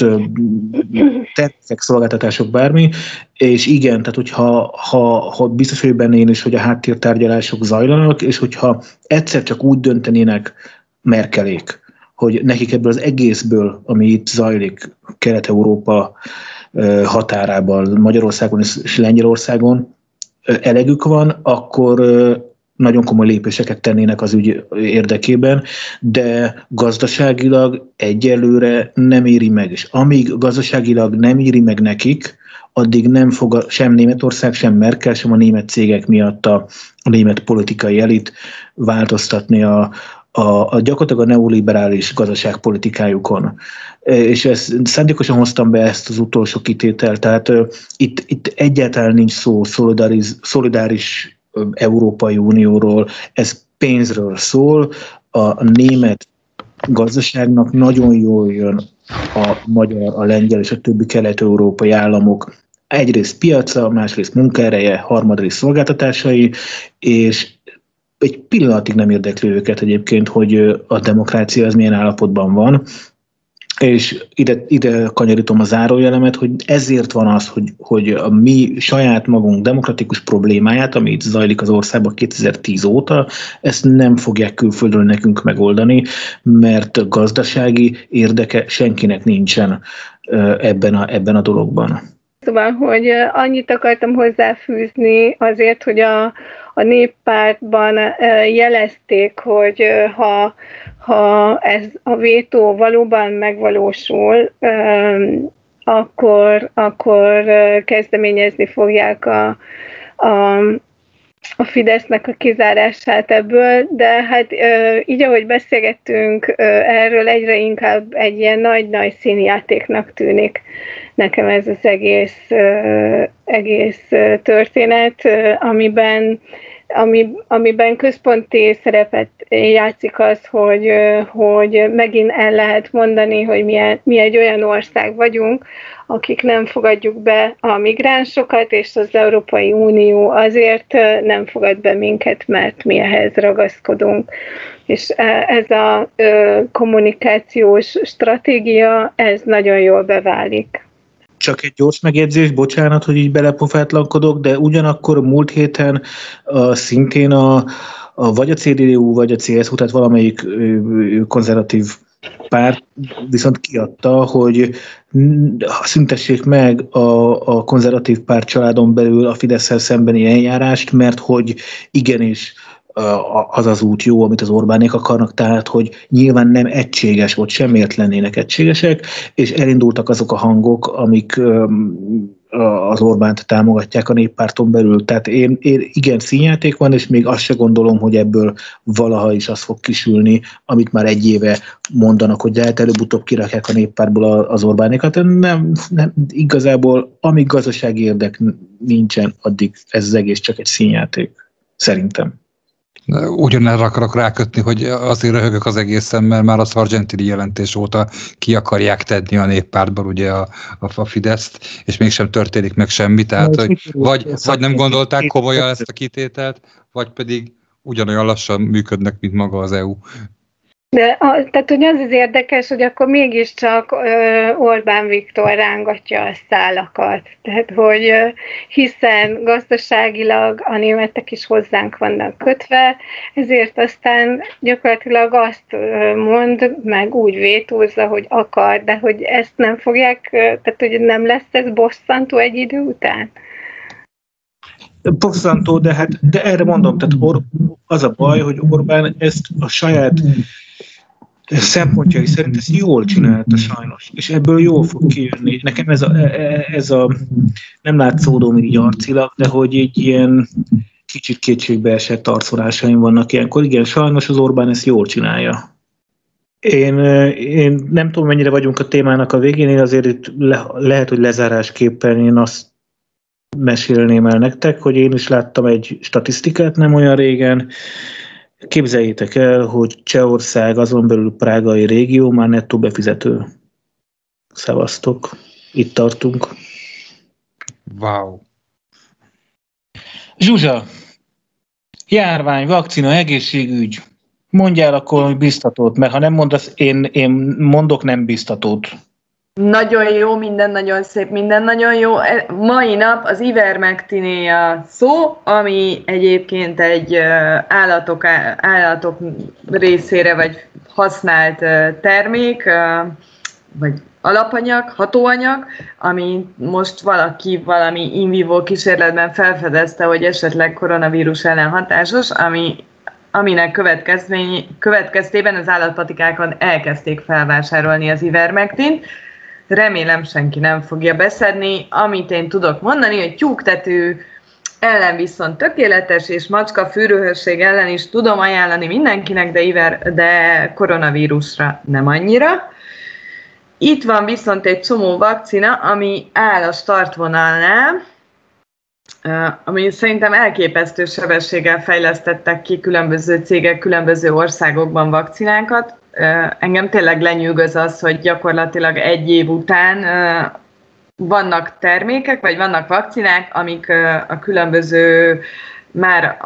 termékek, szolgáltatások, bármi, és igen, tehát hogyha ha, ha biztos vagyok benne én is, hogy a háttértárgyalások zajlanak, és hogyha egyszer csak úgy döntenének Merkelék, hogy nekik ebből az egészből, ami itt zajlik Kelet-Európa határában, Magyarországon és Lengyelországon, elegük van, akkor nagyon komoly lépéseket tennének az ügy érdekében, de gazdaságilag egyelőre nem éri meg. És amíg gazdaságilag nem éri meg nekik, addig nem fog a, sem Németország, sem Merkel, sem a német cégek miatt a, a német politikai elit változtatni a, a, a gyakorlatilag a neoliberális gazdaságpolitikájukon. És ezt szándékosan hoztam be ezt az utolsó kitételt, tehát uh, itt, itt egyáltalán nincs szó szolidáris, szolidáris Európai Unióról, ez pénzről szól, a német gazdaságnak nagyon jól jön a magyar, a lengyel és a többi kelet-európai államok. Egyrészt piaca, másrészt munkaereje, harmadrészt szolgáltatásai, és egy pillanatig nem érdekli őket egyébként, hogy a demokrácia az milyen állapotban van. És ide, ide kanyarítom a zárójelemet, hogy ezért van az, hogy, hogy a mi saját magunk demokratikus problémáját, ami itt zajlik az országban 2010 óta, ezt nem fogják külföldről nekünk megoldani, mert gazdasági érdeke senkinek nincsen ebben a, ebben a dologban. Szóval, hogy annyit akartam hozzáfűzni azért, hogy a, a néppártban jelezték, hogy ha ha ez a vétó valóban megvalósul, akkor, akkor kezdeményezni fogják a, a, a Fidesznek a kizárását ebből, de hát így, ahogy beszélgettünk erről, egyre inkább egy ilyen nagy-nagy színjátéknak tűnik nekem ez az egész, egész történet, amiben ami, amiben központi szerepet játszik az, hogy, hogy megint el lehet mondani, hogy mi, mi egy olyan ország vagyunk, akik nem fogadjuk be a migránsokat, és az Európai Unió azért nem fogad be minket, mert mi ehhez ragaszkodunk. És ez a kommunikációs stratégia, ez nagyon jól beválik. Csak egy gyors megjegyzés, bocsánat, hogy így belepofátlankodok, de ugyanakkor múlt héten uh, szintén a, a, vagy a CDU, vagy a CSU, tehát valamelyik konzervatív párt viszont kiadta, hogy szüntessék meg a, a konzervatív párt családon belül a fidesz szembeni eljárást, mert hogy igenis az az út jó, amit az Orbánék akarnak, tehát hogy nyilván nem egységes volt, semmiért lennének egységesek, és elindultak azok a hangok, amik az Orbánt támogatják a néppárton belül. Tehát én, én igen, színjáték van, és még azt se gondolom, hogy ebből valaha is az fog kisülni, amit már egy éve mondanak, hogy lehet előbb-utóbb kirakják a néppártból az Orbánékat. Nem, nem, igazából amíg gazdasági érdek nincsen, addig ez az egész csak egy színjáték. Szerintem ugyanerre akarok rákötni, hogy azért röhögök az egészen, mert már a Sargentini jelentés óta ki akarják tenni a néppártból ugye a, a, a Fideszt, és mégsem történik meg semmi, tehát hogy vagy, vagy nem gondolták komolyan ezt a kitételt, vagy pedig ugyanolyan lassan működnek, mint maga az EU. De tehát, hogy az az érdekes, hogy akkor mégiscsak ö, Orbán Viktor rángatja a szálakat. Tehát, hogy hiszen gazdaságilag a németek is hozzánk vannak kötve, ezért aztán gyakorlatilag azt mond, meg úgy vétózza, hogy akar, de hogy ezt nem fogják, tehát, hogy nem lesz ez bosszantó egy idő után? Bosszantó, de hát de erre mondom, tehát Or, az a baj, hogy Orbán ezt a saját szempontjai szerint ezt jól csinálta sajnos, és ebből jól fog kijönni. Nekem ez a, e, e, ez a nem látszódó így arcilag, de hogy egy ilyen kicsit kétségbe esett arcolásaim vannak ilyenkor. Igen, sajnos az Orbán ezt jól csinálja. Én, én nem tudom, mennyire vagyunk a témának a végén, én azért itt le, lehet, hogy lezárásképpen én azt mesélném el nektek, hogy én is láttam egy statisztikát nem olyan régen, Képzeljétek el, hogy Csehország azon belül prágai régió már nettó befizető. Szevasztok. Itt tartunk. Wow. Zsuzsa, járvány, vakcina, egészségügy. Mondjál akkor, hogy biztatót, mert ha nem mondasz, én, én mondok nem biztatót. Nagyon jó, minden nagyon szép, minden nagyon jó. E, mai nap az ivermectiné a szó, ami egyébként egy állatok, állatok részére vagy használt termék, vagy alapanyag, hatóanyag, ami most valaki valami in vivo kísérletben felfedezte, hogy esetleg koronavírus ellen hatásos, ami aminek következtében az állatpatikákon elkezdték felvásárolni az ivermectint, remélem senki nem fogja beszedni. Amit én tudok mondani, hogy tyúktető ellen viszont tökéletes, és macska fűrőhőség ellen is tudom ajánlani mindenkinek, de, iver, de koronavírusra nem annyira. Itt van viszont egy csomó vakcina, ami áll a startvonalnál, ami szerintem elképesztő sebességgel fejlesztettek ki különböző cégek különböző országokban vakcinákat engem tényleg lenyűgöz az, hogy gyakorlatilag egy év után vannak termékek, vagy vannak vakcinák, amik a különböző már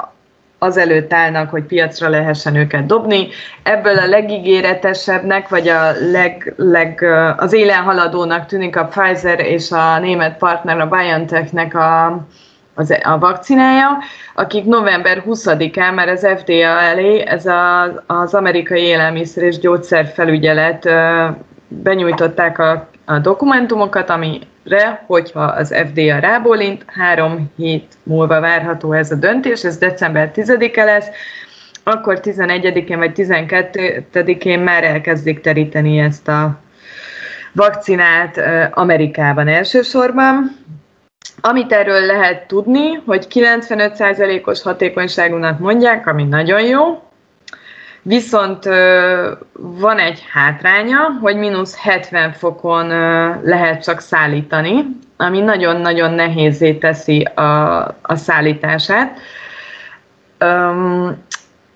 azelőtt állnak, hogy piacra lehessen őket dobni. Ebből a legígéretesebbnek, vagy a leg, leg, az élen haladónak tűnik a Pfizer és a német partner, a BioNTech-nek a, az, a vakcinája, akik november 20-án már az FDA elé, ez a, az amerikai élelmiszer és gyógyszerfelügyelet benyújtották a, a dokumentumokat, amire, hogyha az FDA rábólint, három hét múlva várható ez a döntés, ez december 10-e lesz, akkor 11-én vagy 12-én már elkezdik teríteni ezt a vakcinát Amerikában elsősorban. Amit erről lehet tudni, hogy 95%-os hatékonyságúnak mondják, ami nagyon jó, viszont van egy hátránya, hogy mínusz 70 fokon lehet csak szállítani, ami nagyon-nagyon nehézé teszi a, a szállítását.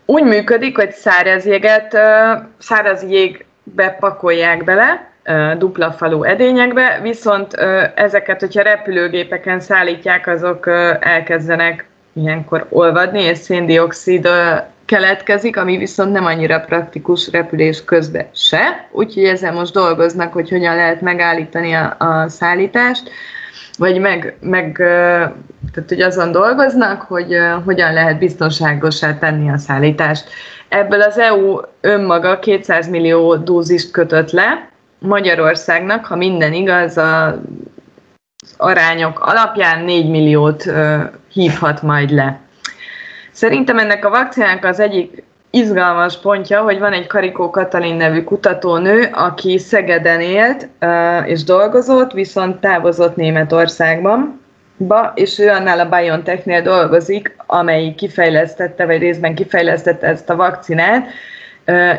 úgy működik, hogy száraz jéget, száraz jégbe pakolják bele, dupla falu edényekbe, viszont ezeket, hogyha repülőgépeken szállítják, azok elkezdenek ilyenkor olvadni, és széndiokszid keletkezik, ami viszont nem annyira praktikus repülés közben se, úgyhogy ezzel most dolgoznak, hogy hogyan lehet megállítani a, a szállítást, vagy meg, meg tehát, hogy azon dolgoznak, hogy hogyan lehet biztonságosá tenni a szállítást. Ebből az EU önmaga 200 millió dózist kötött le, Magyarországnak, ha minden igaz, a arányok alapján 4 milliót hívhat majd le. Szerintem ennek a vakcinának az egyik izgalmas pontja, hogy van egy Karikó Katalin nevű kutatónő, aki Szegeden élt és dolgozott, viszont távozott Németországban, ba, és ő annál a BioNTech-nél dolgozik, amely kifejlesztette, vagy részben kifejlesztette ezt a vakcinát,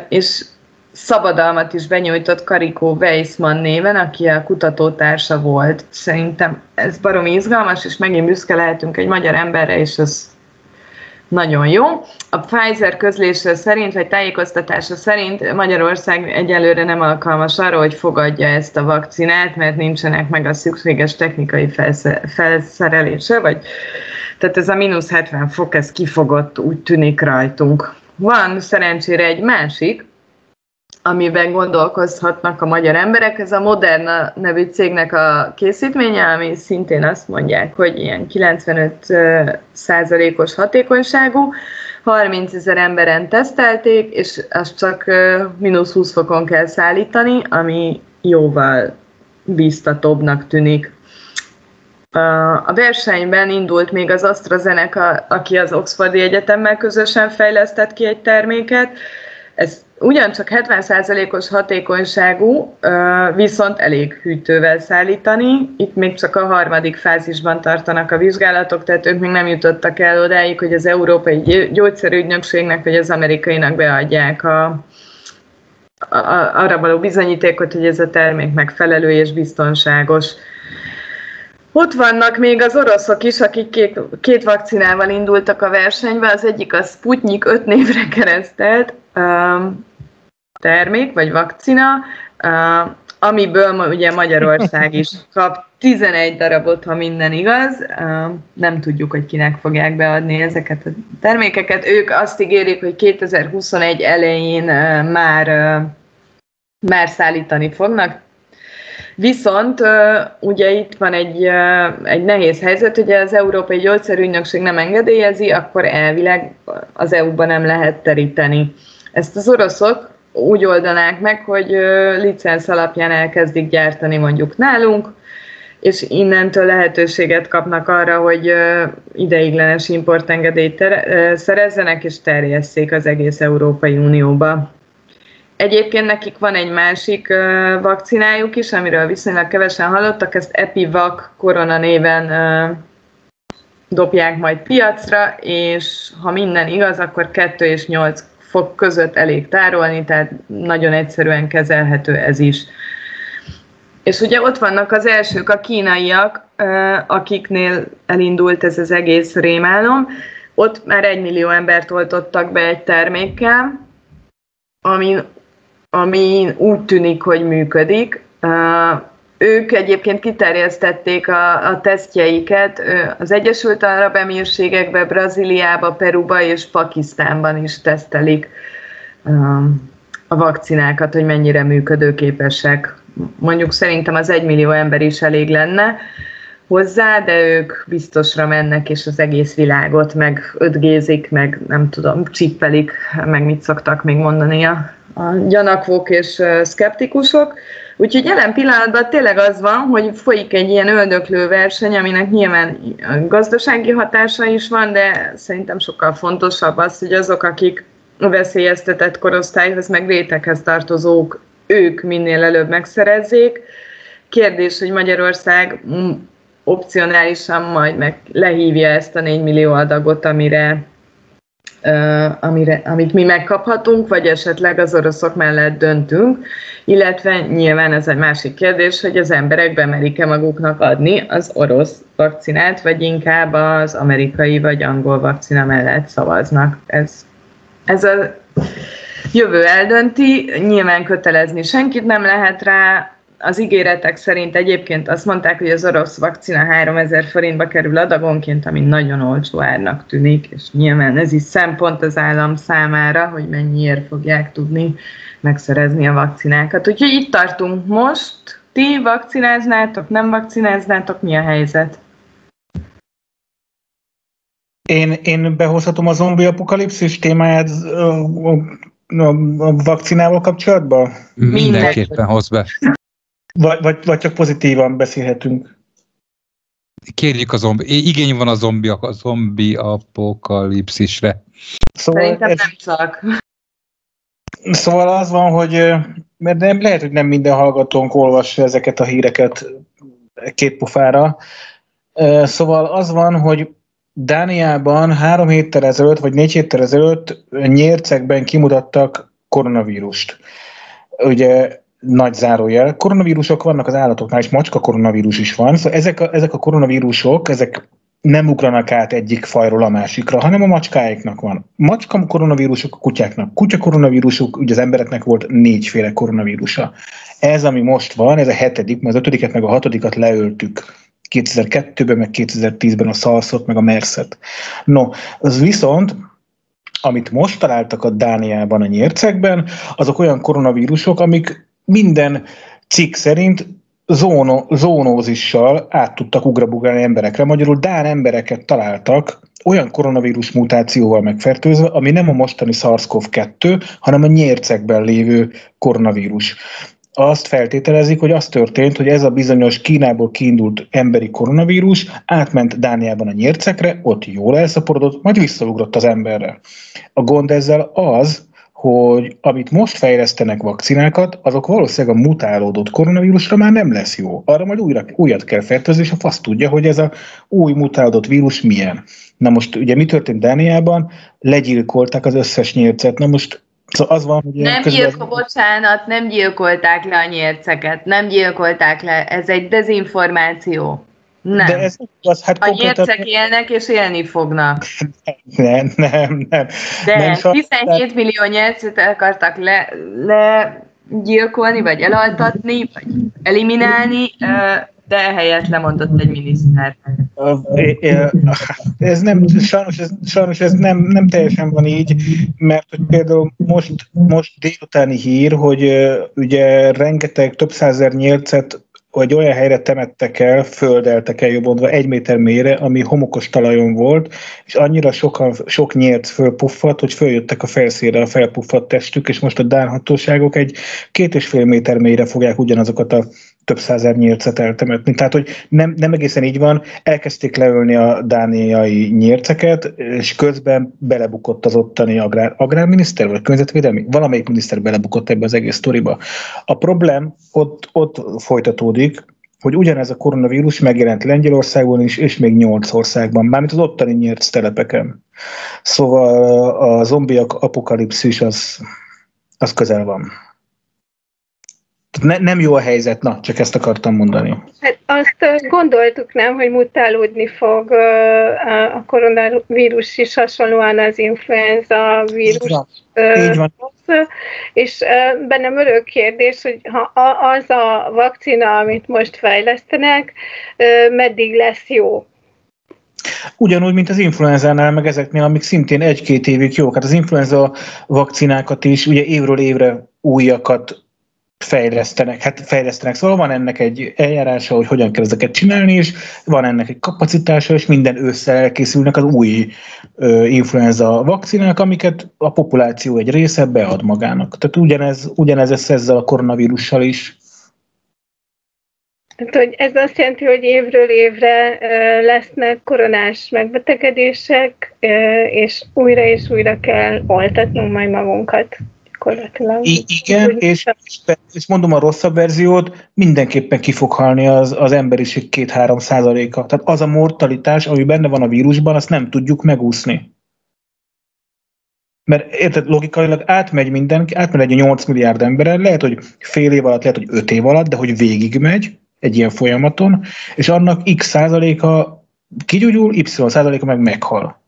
és szabadalmat is benyújtott Karikó Weissman néven, aki a kutatótársa volt. Szerintem ez baromi izgalmas, és megint büszke lehetünk egy magyar emberre, és ez nagyon jó. A Pfizer közlése szerint, vagy tájékoztatása szerint Magyarország egyelőre nem alkalmas arra, hogy fogadja ezt a vakcinát, mert nincsenek meg a szükséges technikai felszerelése, vagy tehát ez a mínusz 70 fok, ez kifogott, úgy tűnik rajtunk. Van szerencsére egy másik, amiben gondolkozhatnak a magyar emberek. Ez a Moderna nevű cégnek a készítménye, ami szintén azt mondják, hogy ilyen 95 százalékos hatékonyságú, 30 ezer emberen tesztelték, és azt csak mínusz 20 fokon kell szállítani, ami jóval biztatóbbnak tűnik. A versenyben indult még az AstraZeneca, aki az Oxfordi Egyetemmel közösen fejlesztett ki egy terméket, ez ugyancsak 70%-os hatékonyságú, viszont elég hűtővel szállítani. Itt még csak a harmadik fázisban tartanak a vizsgálatok, tehát ők még nem jutottak el odáig, hogy az Európai Gyógyszerügynökségnek vagy az amerikainak beadják a, a, arra való bizonyítékot, hogy ez a termék megfelelő és biztonságos. Ott vannak még az oroszok is, akik két, két vakcinával indultak a versenybe. Az egyik a Sputnik 5 névre keresztelt termék, vagy vakcina, amiből ugye Magyarország is kap 11 darabot, ha minden igaz. Nem tudjuk, hogy kinek fogják beadni ezeket a termékeket. Ők azt ígérik, hogy 2021 elején már, már szállítani fognak, Viszont ugye itt van egy, egy nehéz helyzet, ugye az Európai Gyógyszerügynökség nem engedélyezi, akkor elvileg az EU-ban nem lehet teríteni. Ezt az oroszok úgy oldanák meg, hogy licensz alapján elkezdik gyártani mondjuk nálunk, és innentől lehetőséget kapnak arra, hogy ideiglenes importengedélyt szerezzenek és terjesszék az egész Európai Unióba. Egyébként nekik van egy másik vakcinájuk is, amiről viszonylag kevesen hallottak, ezt Epivac korona néven dobják majd piacra, és ha minden igaz, akkor 2 és 8 fok között elég tárolni, tehát nagyon egyszerűen kezelhető ez is. És ugye ott vannak az elsők, a kínaiak, akiknél elindult ez az egész rémálom. Ott már egy millió embert oltottak be egy termékkel, ami ami úgy tűnik, hogy működik. Ők egyébként kiterjesztették a, a tesztjeiket az Egyesült Arab Emírségekbe, Brazíliába, Peruba és Pakisztánban is tesztelik a vakcinákat, hogy mennyire működőképesek. Mondjuk szerintem az egymillió ember is elég lenne hozzá, de ők biztosra mennek, és az egész világot meg ötgézik, meg nem tudom, csippelik, meg mit szoktak még mondani a, a gyanakvók és szkeptikusok. Úgyhogy jelen pillanatban tényleg az van, hogy folyik egy ilyen öldöklő verseny, aminek nyilván gazdasági hatása is van, de szerintem sokkal fontosabb az, hogy azok, akik a veszélyeztetett korosztályhoz, meg réteghez tartozók, ők minél előbb megszerezzék. Kérdés, hogy Magyarország opcionálisan majd meg lehívja ezt a 4 millió adagot, amire, amire, amit mi megkaphatunk, vagy esetleg az oroszok mellett döntünk, illetve nyilván ez egy másik kérdés, hogy az emberek bemerik-e maguknak adni az orosz vakcinát, vagy inkább az amerikai vagy angol vakcina mellett szavaznak. Ez, ez a jövő eldönti, nyilván kötelezni senkit nem lehet rá, az ígéretek szerint egyébként azt mondták, hogy az orosz vakcina 3000 forintba kerül adagonként, ami nagyon olcsó árnak tűnik, és nyilván ez is szempont az állam számára, hogy mennyiért fogják tudni megszerezni a vakcinákat. Úgyhogy itt tartunk most. Ti vakcináznátok, nem vakcináznátok, mi a helyzet? Én, én behozhatom a zombi apokalipszis témáját a, vakcinával kapcsolatban? Mindenképpen hoz be. Vagy, vagy, vagy csak pozitívan beszélhetünk. Kérjük a zombi. Igény van a zombi, a zombi apokalipszisre. Szóval Szerintem ez, nem csak. Szóval az van, hogy mert nem, lehet, hogy nem minden hallgatónk olvassa ezeket a híreket két pofára. Szóval az van, hogy Dániában három héttel ezelőtt, vagy négy héttel ezelőtt nyércekben kimutattak koronavírust. Ugye nagy zárójel. Koronavírusok vannak az állatoknál, és macska koronavírus is van. Szóval ezek a, ezek a koronavírusok, ezek nem ugranak át egyik fajról a másikra, hanem a macskáiknak van. Macska koronavírusok a kutyáknak. Kutya koronavírusok, ugye az embereknek volt négyféle koronavírusa. Ez, ami most van, ez a hetedik, mert az ötödiket meg a hatodikat leöltük. 2002-ben, meg 2010-ben a szalszot, meg a merszet. No, az viszont amit most találtak a Dániában, a nyércekben, azok olyan koronavírusok, amik minden cikk szerint zóno, zónózissal át tudtak ugrabugálni emberekre. Magyarul Dán embereket találtak olyan koronavírus mutációval megfertőzve, ami nem a mostani SARS-CoV-2, hanem a nyércekben lévő koronavírus. Azt feltételezik, hogy az történt, hogy ez a bizonyos Kínából kiindult emberi koronavírus átment Dániában a nyércekre, ott jól elszaporodott, majd visszaugrott az emberre. A gond ezzel az, hogy amit most fejlesztenek vakcinákat, azok valószínűleg a mutálódott koronavírusra már nem lesz jó. Arra majd újra, újat kell fertőzni, és a fasz tudja, hogy ez a új mutálódott vírus milyen. Na most ugye mi történt Dániában? Legyilkolták az összes nyércet. Na most Szóval az van, hogy nem gyilko, bocsánat, nem gyilkolták le a nyérceket, nem gyilkolták le, ez egy dezinformáció. Nem. De ez az, hát a konkrétan... nyercek élnek és élni fognak. Nem, nem, nem. De nem, 17 millió nyercet akartak le, le gyilkolni, vagy elaltatni, vagy eliminálni, de ehelyett lemondott egy miniszter. Ez nem, sajnos ez, sajnos ez nem, nem teljesen van így, mert hogy például most, most délutáni hír, hogy ugye rengeteg több százer nyercet hogy olyan helyre temettek el, földeltek el jobbodva egy méter mélyre, ami homokos talajon volt, és annyira sokan, sok nyert fölpuffadt, hogy följöttek a felszínre a felpuffadt testük, és most a Dán hatóságok egy két és fél méter mélyre fogják ugyanazokat a több százer nyírcet eltemetni. Tehát, hogy nem, nem egészen így van, elkezdték leölni a dániai nyírceket, és közben belebukott az ottani agrár, agrárminiszter, vagy környezetvédelmi, valamelyik miniszter belebukott ebbe az egész sztoriba. A problém ott, ott folytatódik, hogy ugyanez a koronavírus megjelent Lengyelországban is, és még nyolc országban, mármint az ottani nyírt telepeken. Szóval a zombiak apokalipszis az, az közel van. Ne, nem jó a helyzet, na, csak ezt akartam mondani. Hát azt gondoltuk nem, hogy mutálódni fog a koronavírus is hasonlóan az influenza vírus. Így van. És bennem örök kérdés, hogy ha az a vakcina, amit most fejlesztenek, meddig lesz jó? Ugyanúgy, mint az influenzánál, meg ezeknél, amik szintén egy-két évig jók. Hát az influenza vakcinákat is ugye évről évre újakat fejlesztenek, hát fejlesztenek, szóval van ennek egy eljárása, hogy hogyan kell ezeket csinálni, és van ennek egy kapacitása, és minden ősszel elkészülnek az új ö, influenza vakcinák, amiket a populáció egy része bead magának. Tehát ugyanez, ugyanez lesz ezzel a koronavírussal is. Tehát, hogy ez azt jelenti, hogy évről évre lesznek koronás megbetegedések, és újra és újra kell oltatnunk majd magunkat gyakorlatilag. I- igen, és, és mondom a rosszabb verziót, mindenképpen ki fog halni az, az emberiség 2-3 százaléka. Tehát az a mortalitás, ami benne van a vírusban, azt nem tudjuk megúszni. Mert érted, logikailag átmegy mindenki, átmegy egy 8 milliárd emberen, lehet, hogy fél év alatt, lehet, hogy 5 év alatt, de hogy végigmegy egy ilyen folyamaton, és annak x százaléka kigyógyul, y százaléka meg meghal.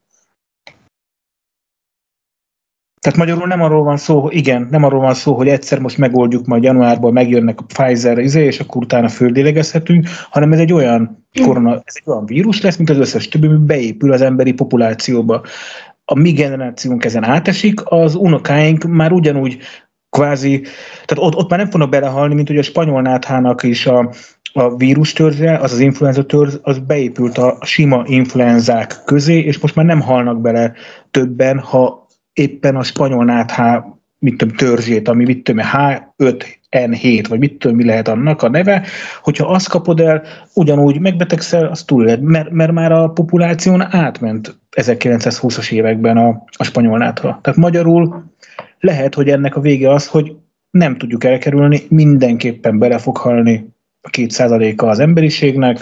Tehát magyarul nem arról van szó, igen, nem arról van szó, hogy egyszer most megoldjuk, majd januárban megjönnek a Pfizer izé, és akkor utána földélegezhetünk, hanem ez egy olyan korona, ez egy olyan vírus lesz, mint az összes többi, beépül az emberi populációba. A mi generációnk ezen átesik, az unokáink már ugyanúgy kvázi, tehát ott, ott már nem fognak belehalni, mint hogy a spanyol náthának is a, a vírus törzse, az az influenza törzs, az beépült a sima influenzák közé, és most már nem halnak bele többen, ha éppen a spanyol náthá mit tudom, törzsét, ami mit tudom, H5N7, vagy mit tudom, mi lehet annak a neve, hogyha azt kapod el, ugyanúgy megbetegszel, az túl lehet, mert, mert már a populáción átment 1920-as években a, a spanyol nátha. Tehát magyarul lehet, hogy ennek a vége az, hogy nem tudjuk elkerülni, mindenképpen bele fog halni a két százaléka az emberiségnek.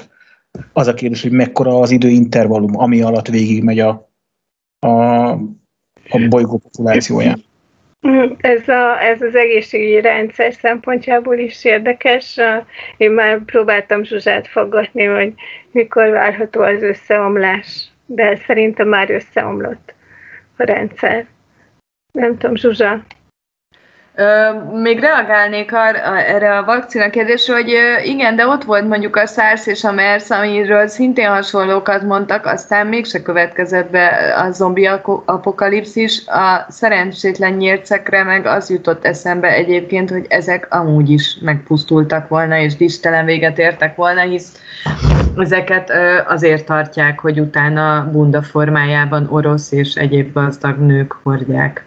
Az a kérdés, hogy mekkora az időintervallum, ami alatt végigmegy a, a a bolygó populációján. Ez, a, ez az egészségügyi rendszer szempontjából is érdekes. Én már próbáltam Zsuzsát faggatni, hogy mikor várható az összeomlás, de szerintem már összeomlott a rendszer. Nem tudom, Zsuzsa. Még reagálnék arra, erre a vakcina kérdésre, hogy igen, de ott volt mondjuk a SARS és a MERS, amiről szintén hasonlókat mondtak, aztán mégse következett be a zombi apokalipszis. A szerencsétlen nyírcekre meg az jutott eszembe egyébként, hogy ezek amúgy is megpusztultak volna, és distelen véget értek volna, hisz ezeket azért tartják, hogy utána bunda formájában orosz és egyéb gazdag nők hordják.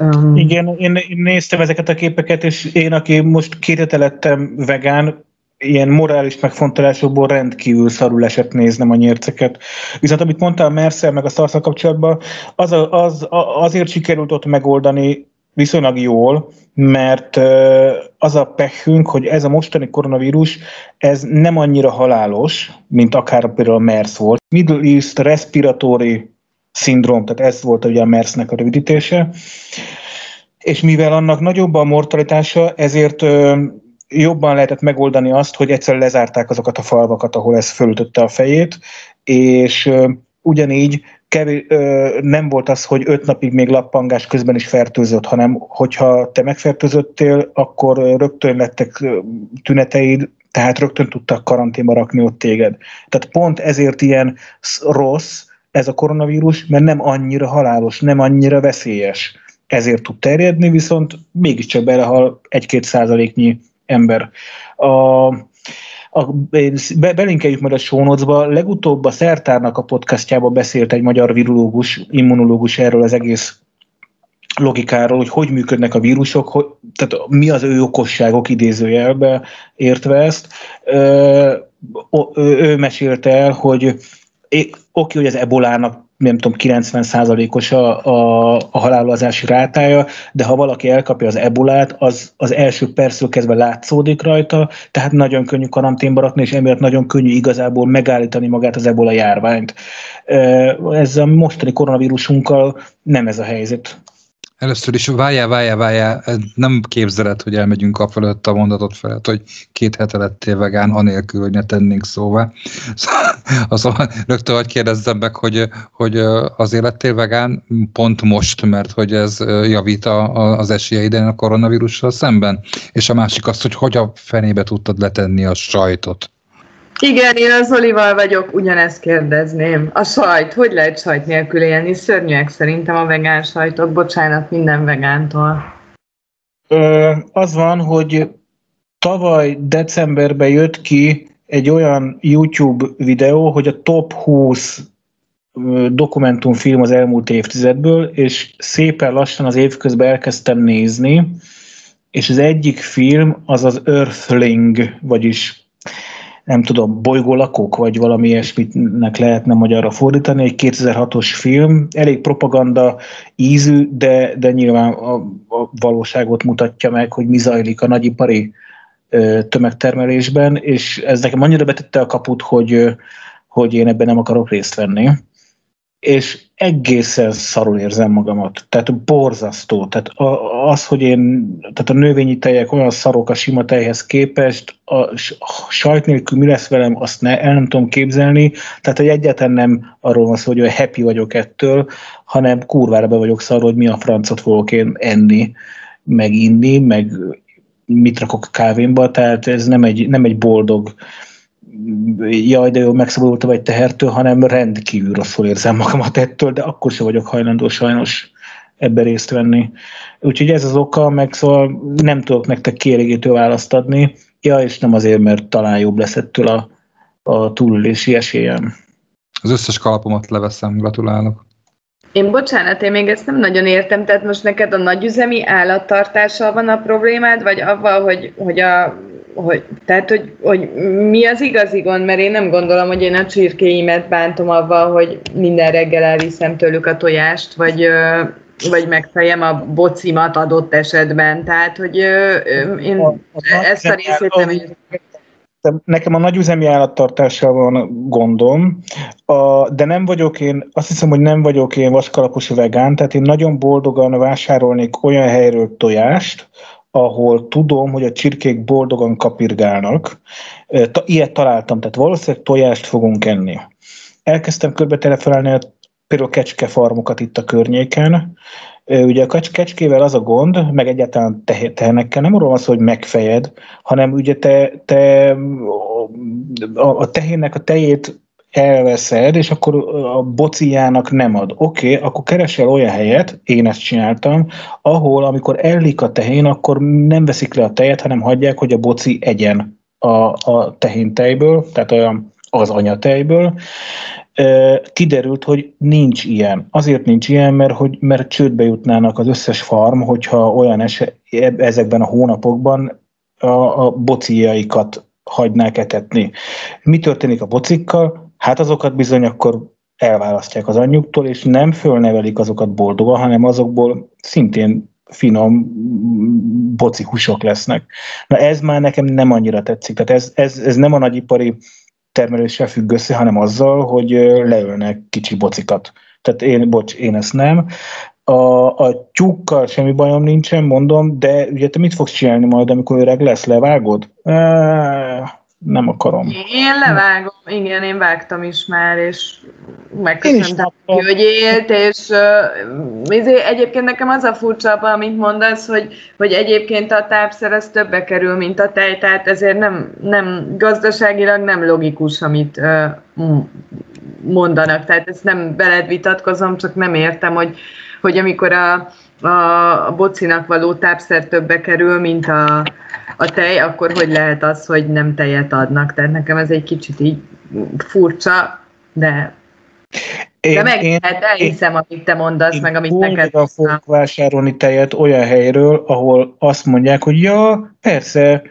Um, Igen, én, én néztem ezeket a képeket, és én, aki most két lettem vegán, ilyen morális megfontolásokból rendkívül szarul esett néznem a nyérceket. Viszont amit mondtál a Mercer meg a szarsz kapcsolatban, az, az, azért sikerült ott megoldani viszonylag jól, mert az a pehünk, hogy ez a mostani koronavírus, ez nem annyira halálos, mint akár például a MERS volt. Middle East Respiratory szindróm, tehát ez volt ugye a MERS-nek a rövidítése. És mivel annak nagyobb a mortalitása, ezért jobban lehetett megoldani azt, hogy egyszer lezárták azokat a falvakat, ahol ez fölütötte a fejét, és ugyanígy kevés, nem volt az, hogy öt napig még lappangás közben is fertőzött, hanem hogyha te megfertőzöttél, akkor rögtön lettek tüneteid, tehát rögtön tudtak karanténba rakni ott téged. Tehát pont ezért ilyen rossz, ez a koronavírus, mert nem annyira halálos, nem annyira veszélyes. Ezért tud terjedni, viszont mégiscsak belehal egy-két százaléknyi ember. A, a, be, belinkeljük majd a sónocba. Legutóbb a Szertárnak a podcastjába beszélt egy magyar virológus, immunológus erről az egész logikáról, hogy hogy működnek a vírusok, hogy, tehát mi az ő okosságok idézőjelbe értve ezt. Ö, ő mesélte el, hogy oké, hogy az ebolának nem tudom, 90%-os a, a, a halálozási rátája, de ha valaki elkapja az ebolát, az az első percről kezdve látszódik rajta, tehát nagyon könnyű karanténba rakni, és emiatt nagyon könnyű igazából megállítani magát az ebola járványt. Ez a mostani koronavírusunkkal nem ez a helyzet. Először is várjál, várjál, várjál, nem képzeled, hogy elmegyünk a fölött a mondatot felett, hogy két hete lettél vegán, anélkül, hogy ne tennénk szóvá. [LAUGHS] Szóval, rögtön, hogy kérdezzem meg, hogy, hogy azért lettél vegán pont most, mert hogy ez javít a, az esélyeiden a koronavírussal szemben. És a másik az, hogy hogy a fenébe tudtad letenni a sajtot. Igen, én az Olival vagyok, ugyanezt kérdezném. A sajt, hogy lehet sajt nélkül élni? Szörnyűek szerintem a vegán sajtok, bocsánat minden vegántól. Ö, az van, hogy tavaly decemberben jött ki egy olyan YouTube videó, hogy a top 20 dokumentumfilm az elmúlt évtizedből, és szépen lassan az év közben elkezdtem nézni, és az egyik film az az Earthling, vagyis nem tudom, bolygólakók, vagy valami ilyesmitnek lehetne magyarra fordítani, egy 2006-os film, elég propaganda ízű, de, de nyilván a, a valóságot mutatja meg, hogy mi zajlik a nagyipari ö, tömegtermelésben, és ez nekem annyira betette a kaput, hogy, hogy én ebben nem akarok részt venni és egészen szarul érzem magamat. Tehát borzasztó. Tehát az, hogy én, tehát a növényi tejek olyan szarok a sima tejhez képest, a sajt nélkül mi lesz velem, azt ne, el nem tudom képzelni. Tehát, hogy egyáltalán nem arról van szó, hogy olyan happy vagyok ettől, hanem kurvára be vagyok szarul, hogy mi a francot fogok én enni, meg inni, meg mit rakok a kávémba, tehát ez nem egy, nem egy boldog jaj, de jó, megszabadultam egy tehertől, hanem rendkívül rosszul érzem magamat ettől, de akkor sem vagyok hajlandó sajnos ebbe részt venni. Úgyhogy ez az oka, meg szóval nem tudok nektek kielégítő választ adni, ja, és nem azért, mert talán jobb lesz ettől a, a túlélési esélyem. Az összes kalapomat leveszem, gratulálok. Én bocsánat, én még ezt nem nagyon értem, tehát most neked a nagyüzemi állattartással van a problémád, vagy avval, hogy, hogy a hogy, tehát, hogy, hogy mi az igazi gond, mert én nem gondolom, hogy én a csirkéimet bántom avval, hogy minden reggel elviszem tőlük a tojást, vagy, vagy megfejem a bocimat adott esetben. Tehát, hogy én a, a ezt a részét nem Nekem a nagyüzemi állattartással van gondom, a, de nem vagyok én, azt hiszem, hogy nem vagyok én vaskalapos vegán, tehát én nagyon boldogan vásárolnék olyan helyről tojást, ahol tudom, hogy a csirkék boldogan kapirgálnak. Ilyet találtam, tehát valószínűleg tojást fogunk enni. Elkezdtem körbe telefonálni például kecskefarmokat itt a környéken. Ugye a kecskével az a gond, meg egyáltalán tehenekkel nem arról van szó, hogy megfejed, hanem ugye te, te a tehénnek a tejét elveszed, és akkor a bociának nem ad. Oké, okay, akkor keresel olyan helyet, én ezt csináltam, ahol amikor ellik a tehén, akkor nem veszik le a tejet, hanem hagyják, hogy a boci egyen a, a tehén tejből, tehát olyan az anyatejből. Kiderült, hogy nincs ilyen. Azért nincs ilyen, mert, hogy, mert csődbe jutnának az összes farm, hogyha olyan eset, ezekben a hónapokban a, a bociaikat hagynák etetni. Mi történik a bocikkal? Hát azokat bizony akkor elválasztják az anyjuktól, és nem fölnevelik azokat boldogan, hanem azokból szintén finom boci húsok lesznek. Na ez már nekem nem annyira tetszik. Tehát ez, ez, ez nem a nagyipari termeléssel függ össze, hanem azzal, hogy leölnek kicsi bocikat. Tehát én, bocs, én ezt nem. A, a tyúkkal semmi bajom nincsen, mondom, de ugye te mit fogsz csinálni majd, amikor öreg lesz, levágod? Nem akarom. Én levágom, igen, én vágtam is már, és megköszönöm, hogy élt, és uh, egyébként nekem az a furcsa, amit mondasz, hogy, hogy egyébként a tápszer az többe kerül, mint a tej, tehát ezért nem, nem gazdaságilag nem logikus, amit uh, mondanak, tehát ezt nem beled vitatkozom, csak nem értem, hogy, hogy amikor a, a, a bocinak való tápszer többe kerül, mint a, a tej, akkor hogy lehet az, hogy nem tejet adnak? Tehát nekem ez egy kicsit így furcsa, de én, de meg, én, hát elhiszem, én, amit te mondasz, én meg amit neked fogok vásárolni tejet olyan helyről, ahol azt mondják, hogy ja, persze,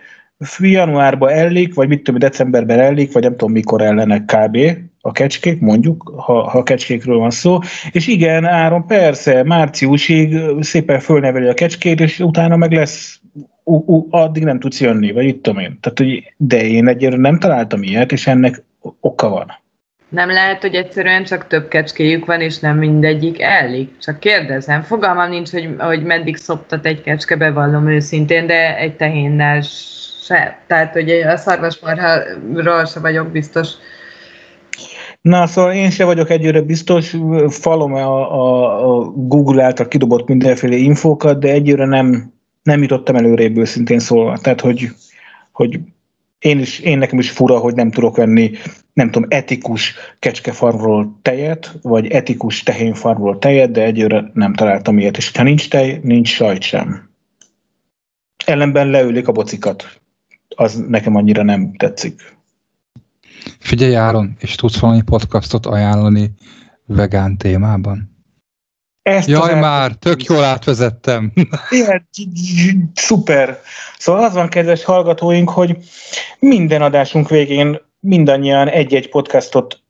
januárban ellik, vagy mit tudom, decemberben ellik, vagy nem tudom mikor ellenek kb. A kecskék, mondjuk, ha, ha kecskékről van szó, és igen, Áron, persze, márciusig szépen fölneveli a kecskét, és utána meg lesz ú, ú, addig nem tudsz jönni, vagy itt tudom én. Tehát, hogy, de én egyébként nem találtam ilyet, és ennek oka van. Nem lehet, hogy egyszerűen csak több kecskéjük van, és nem mindegyik elég. Csak kérdezem. Fogalmam nincs, hogy, hogy meddig szoptat egy kecske, bevallom őszintén, de egy tehénnel se. Tehát, hogy a szarvasmarháról se vagyok biztos. Na, szóval én se vagyok egyőre biztos, falom a, a, a Google által kidobott mindenféle infókat, de egyőre nem, nem jutottam előrébb őszintén szólva. Tehát, hogy, hogy én, is, én nekem is fura, hogy nem tudok venni, nem tudom, etikus kecskefarmról tejet, vagy etikus tehénfarmról tejet, de egyőre nem találtam ilyet. És ha nincs tej, nincs sajt sem. Ellenben leülik a bocikat. Az nekem annyira nem tetszik. Figyelj Áron, és tudsz valami podcastot ajánlani vegán témában? Ezt Jaj már, tök jól átvezettem. [LAUGHS] Igen, szuper. Szóval az van, kedves hallgatóink, hogy minden adásunk végén mindannyian egy-egy podcastot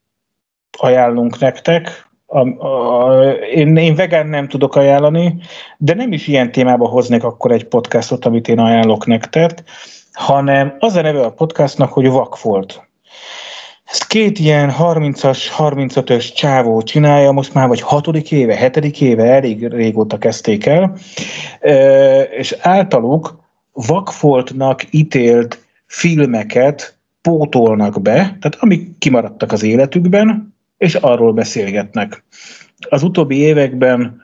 ajánlunk nektek. A, a, én, én vegán nem tudok ajánlani, de nem is ilyen témába hoznék akkor egy podcastot, amit én ajánlok nektek, hanem az a neve a podcastnak, hogy Vakfolt. Ezt két ilyen 30-as, 35-ös csávó csinálja, most már vagy hatodik éve, hetedik éve, elég régóta kezdték el, és általuk vakfoltnak ítélt filmeket pótolnak be, tehát amik kimaradtak az életükben, és arról beszélgetnek. Az utóbbi években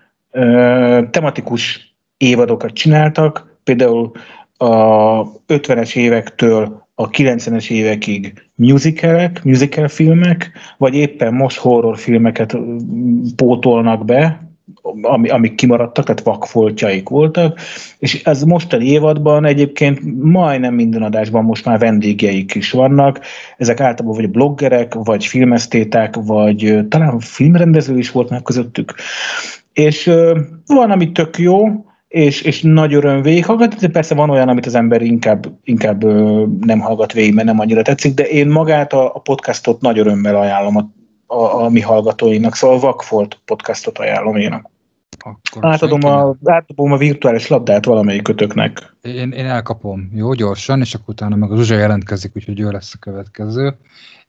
tematikus évadokat csináltak, például a 50-es évektől a 90-es évekig musicalek, musical filmek, vagy éppen most horror filmeket pótolnak be, ami, amik kimaradtak, tehát vakfoltjaik voltak, és ez mostani évadban egyébként majdnem minden adásban most már vendégeik is vannak, ezek általában vagy bloggerek, vagy filmesztéták, vagy talán filmrendező is volt már közöttük. És van, ami tök jó, és, és nagy öröm végighallgatni, de persze van olyan, amit az ember inkább, inkább nem hallgat végig, mert nem annyira tetszik, de én magát a, a podcastot nagy örömmel ajánlom a, a, a mi hallgatóinak, szóval a Vakfolt podcastot ajánlom én. Akkor átadom, a, átadom a virtuális labdát valamelyik kötöknek. Én, én elkapom, jó, gyorsan, és akkor utána meg az Zsuzsa jelentkezik, úgyhogy ő lesz a következő.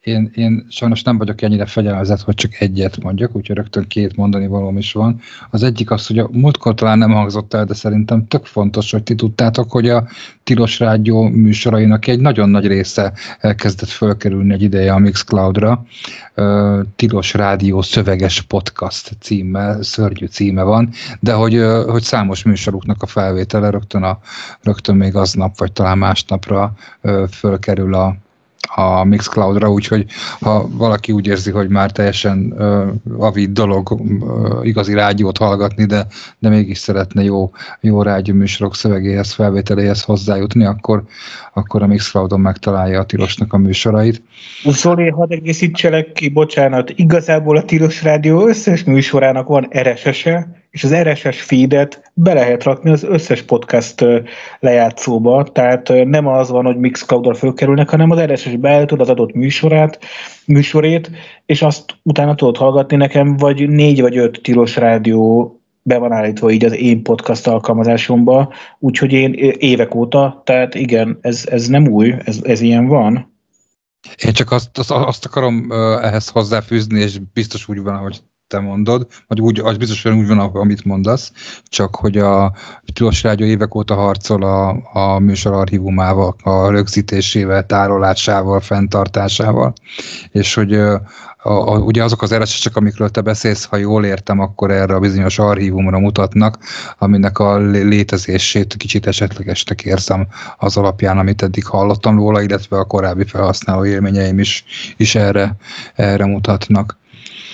Én, én sajnos nem vagyok ennyire fegyelmezett, hogy csak egyet mondjak, úgyhogy rögtön két mondani valóm is van. Az egyik az, hogy a múltkor talán nem hangzott el, de szerintem tök fontos, hogy ti tudtátok, hogy a Tilos Rádió műsorainak egy nagyon nagy része elkezdett fölkerülni egy ideje a Mixcloud-ra. Tilos Rádió szöveges podcast címe, szörnyű címe van, de hogy, hogy számos műsoruknak a felvétele rögtön, a, rögtön még aznap, vagy talán másnapra fölkerül a, a Mixcloud-ra, úgyhogy ha valaki úgy érzi, hogy már teljesen uh, avid dolog uh, igazi rádiót hallgatni, de, de mégis szeretne jó, jó rádió műsorok szövegéhez, felvételéhez hozzájutni, akkor, akkor a Mixcloudon megtalálja a Tilosnak a műsorait. Zoli, hadd egészítselek ki, bocsánat, igazából a Tilos Rádió összes műsorának van RSS-e, és az RSS feedet be lehet rakni az összes podcast lejátszóba, tehát nem az van, hogy Mixcloud-dal fölkerülnek, hanem az RSS beállítod az adott műsorát, műsorét, és azt utána tudod hallgatni nekem, vagy négy vagy öt tilos rádió be van állítva így az én podcast alkalmazásomba, úgyhogy én évek óta, tehát igen, ez, ez nem új, ez, ez ilyen van. Én csak azt, azt, azt akarom ehhez hozzáfűzni, és biztos úgy van, hogy te mondod, vagy úgy, az biztosan úgy van, amit mondasz, csak hogy a Tilos Rádió évek óta harcol a, a műsor archívumával, a rögzítésével, tárolásával, fenntartásával, és hogy a, a, ugye azok az rss csak amikről te beszélsz, ha jól értem, akkor erre a bizonyos archívumra mutatnak, aminek a létezését kicsit esetlegesnek érzem az alapján, amit eddig hallottam róla, illetve a korábbi felhasználó élményeim is, is erre, erre mutatnak.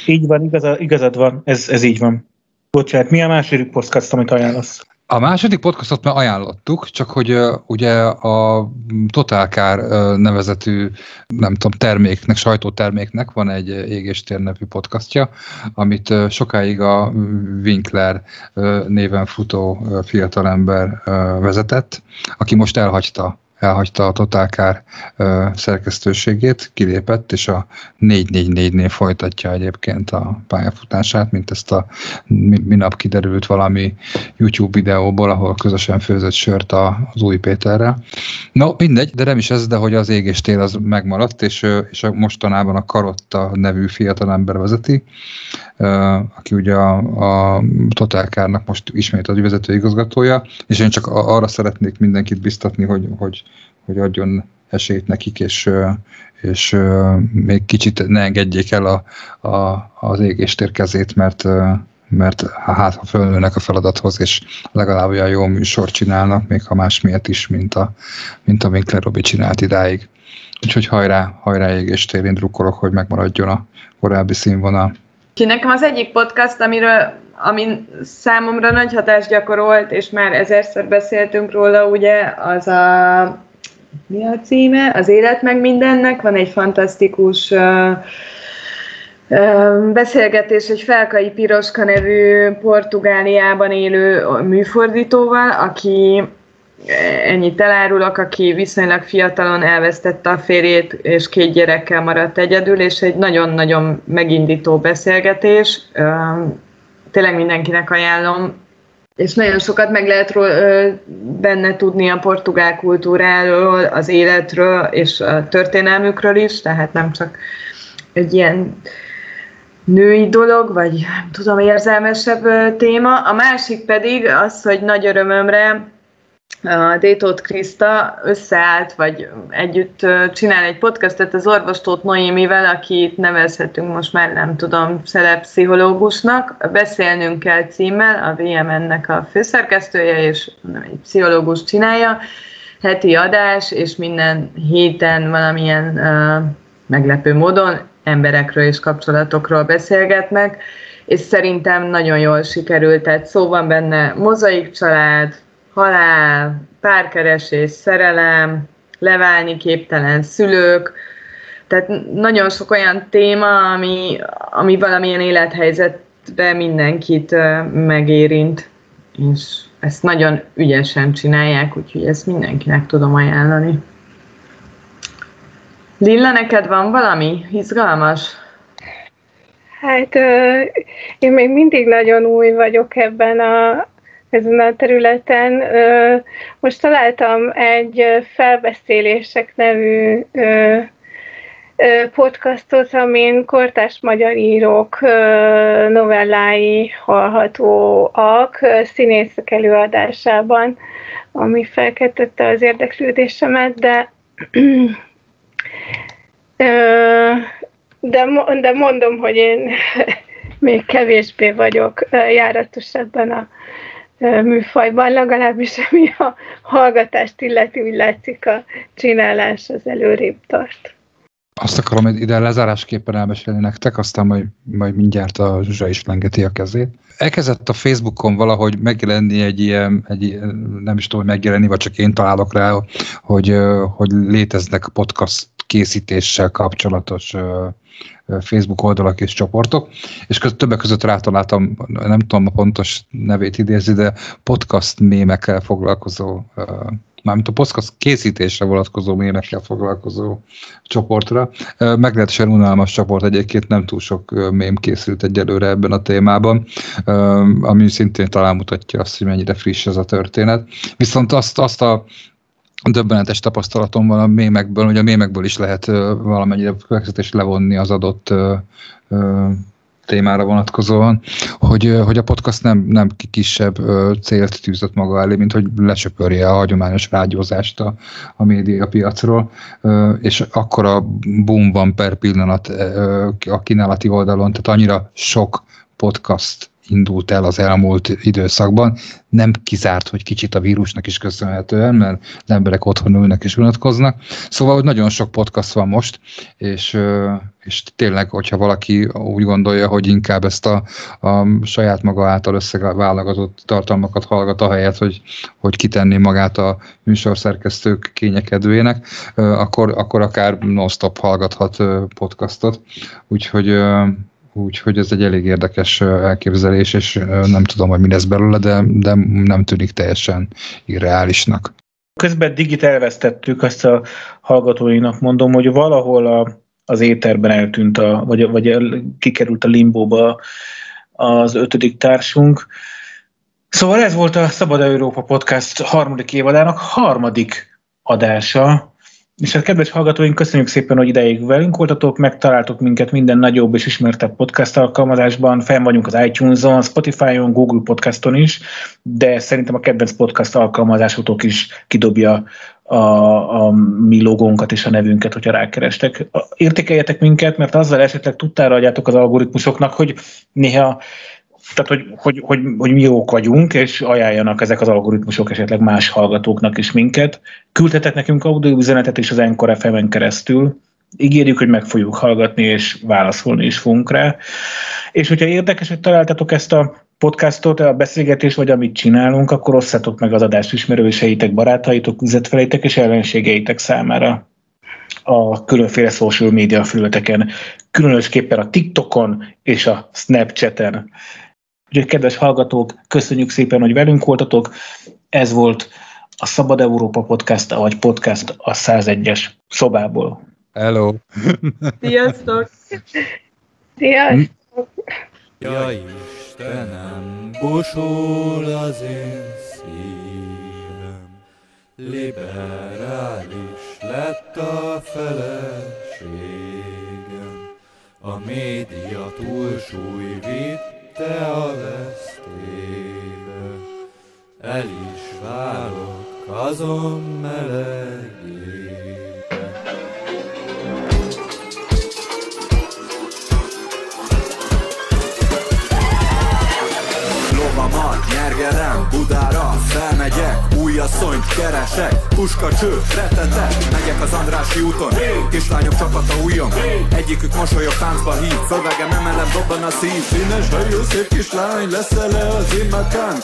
Így van, igazad, igazad van, ez, ez így van. Bocsánat, mi a második podcast, amit ajánlasz? A második podcastot már ajánlottuk, csak hogy uh, ugye a Totálkár uh, nevezetű, nem tudom, terméknek, sajtóterméknek van egy égéstér nevű podcastja, amit uh, sokáig a Winkler uh, néven futó uh, fiatalember uh, vezetett, aki most elhagyta elhagyta a Totálkár szerkesztőségét, kilépett, és a 444-nél folytatja egyébként a pályafutását, mint ezt a minap kiderült valami YouTube videóból, ahol közösen főzött sört az új Péterrel. No, mindegy, de nem is ez, de hogy az ég és tél az megmaradt, és, és mostanában a Karotta nevű fiatalember vezeti, aki ugye a, a Totálkárnak most ismét az vezető igazgatója, és én csak arra szeretnék mindenkit biztatni, hogy, hogy, hogy adjon esélyt nekik, és, és még kicsit ne engedjék el a, a, az égéstér kezét, mert, mert hát ha fölnőnek a feladathoz, és legalább olyan jó műsor csinálnak, még ha más miatt is, mint a, mint a Winkler Robi csinált idáig. Úgyhogy hajrá, hajrá égéstér, én drukkolok, hogy megmaradjon a korábbi színvonal. Ki nekem az egyik podcast, amiről, ami számomra nagy hatást gyakorolt, és már ezerszer beszéltünk róla, ugye, az a mi a címe? Az élet meg mindennek. Van egy fantasztikus beszélgetés egy Felkai Piroska nevű Portugáliában élő műfordítóval, aki ennyit elárulok, aki viszonylag fiatalon elvesztette a férjét, és két gyerekkel maradt egyedül, és egy nagyon-nagyon megindító beszélgetés. Tényleg mindenkinek ajánlom, és nagyon sokat meg lehet benne tudni a portugál kultúráról, az életről és a történelmükről is, tehát nem csak egy ilyen női dolog, vagy tudom, érzelmesebb téma. A másik pedig az, hogy nagy örömömre Détót Kriszta összeállt, vagy együtt csinál egy podcastet az orvostót Noémivel, akit nevezhetünk most már, nem tudom, szelepszichológusnak. Beszélnünk kell címmel, a VMN-nek a főszerkesztője, és egy pszichológus csinálja, heti adás, és minden héten valamilyen uh, meglepő módon emberekről és kapcsolatokról beszélgetnek, és szerintem nagyon jól sikerült, tehát szó van benne mozaik család, halál, párkeresés, szerelem, leválni képtelen szülők, tehát nagyon sok olyan téma, ami, ami valamilyen élethelyzetben mindenkit megérint, és ezt nagyon ügyesen csinálják, úgyhogy ezt mindenkinek tudom ajánlani. Lilla, neked van valami izgalmas? Hát én még mindig nagyon új vagyok ebben a, ezen a területen. Most találtam egy felbeszélések nevű podcastot, amin kortás magyar írók novellái hallhatóak színészek előadásában, ami felkeltette az érdeklődésemet, de de, de mondom, hogy én [LAUGHS] még kevésbé vagyok járatos ebben a műfajban, legalábbis ami a hallgatást illeti, úgy látszik a csinálás az előrébb tart. Azt akarom hogy ide lezárásképpen elmesélni nektek, aztán majd, majd mindjárt a Zsuzsa is lengeti a kezét. Elkezdett a Facebookon valahogy megjelenni egy ilyen, egy, nem is tudom, hogy megjelenni, vagy csak én találok rá, hogy, hogy léteznek podcast készítéssel kapcsolatos Facebook oldalak és csoportok, és köz, többek között rátaláltam, nem tudom a pontos nevét idézni, de podcast mémekkel foglalkozó, mármint a podcast készítésre vonatkozó mémekkel foglalkozó csoportra. Meglehetősen unalmas csoport egyébként, nem túl sok mém készült egyelőre ebben a témában, ami szintén talán mutatja azt, hogy mennyire friss ez a történet. Viszont azt, azt a döbbenetes tapasztalatom van a mémekből, hogy a mémekből is lehet valamennyire következtetés levonni az adott ö, témára vonatkozóan, hogy, hogy a podcast nem, nem kisebb célt tűzött maga elé, mint hogy lesöpörje a hagyományos rádiózást a, a médiapiacról, és akkor a boom van per pillanat a kínálati oldalon, tehát annyira sok podcast indult el az elmúlt időszakban. Nem kizárt, hogy kicsit a vírusnak is köszönhetően, mert az emberek otthon ülnek és unatkoznak. Szóval, hogy nagyon sok podcast van most, és, és tényleg, hogyha valaki úgy gondolja, hogy inkább ezt a, a saját maga által összeválogatott tartalmakat hallgat, ahelyett, hogy, hogy kitenni magát a műsorszerkesztők kényekedőjének, akkor, akkor akár non-stop hallgathat podcastot. Úgyhogy Úgyhogy ez egy elég érdekes elképzelés, és nem tudom, hogy mi lesz belőle, de, de nem tűnik teljesen irreálisnak. közben digit elvesztettük, azt a hallgatóinak mondom, hogy valahol a, az éterben eltűnt, a, vagy, vagy kikerült a limbóba az ötödik társunk. Szóval ez volt a Szabad Európa Podcast harmadik évadának harmadik adása. És hát kedves hallgatóink, köszönjük szépen, hogy ideig velünk voltatok, megtaláltok minket minden nagyobb és ismertebb podcast alkalmazásban, fenn vagyunk az iTunes-on, Spotify-on, Google Podcaston is, de szerintem a kedvenc podcast alkalmazásotok is kidobja a, a mi logónkat és a nevünket, hogyha rákerestek. Értékeljetek minket, mert azzal esetleg tudtára adjátok az algoritmusoknak, hogy néha tehát, hogy, hogy, hogy, hogy mi jók vagyunk, és ajánljanak ezek az algoritmusok esetleg más hallgatóknak is minket. Küldhetek nekünk audio üzenetet is az Encore fm keresztül. Ígérjük, hogy meg fogjuk hallgatni, és válaszolni is fogunk rá. És hogyha érdekes, hogy találtatok ezt a podcastot, a beszélgetést, vagy amit csinálunk, akkor osszátok meg az adást ismerőseitek, barátaitok, üzletfeleitek és ellenségeitek számára a különféle social media felületeken, különösképpen a TikTokon és a Snapchaten. Úgyhogy kedves hallgatók, köszönjük szépen, hogy velünk voltatok. Ez volt a Szabad Európa Podcast, vagy podcast a 101-es szobából. Hello! Sziasztok! Sziasztok! Ja Istenem, bosul az én szívem, liberális lett a feleségem, a média túlsúly vitt te a vesztébe, el is várok azon melegébe. Nyergelem, Budára felmegyek, új asszonyt keresek, puskacső, retetek, megyek az Andrási úton, kislányok csapata újon, egyikük mosolyog táncba hív, szövegem emelem, dobban a szív, színes hajú, szép kislány, lesz-e az immakán?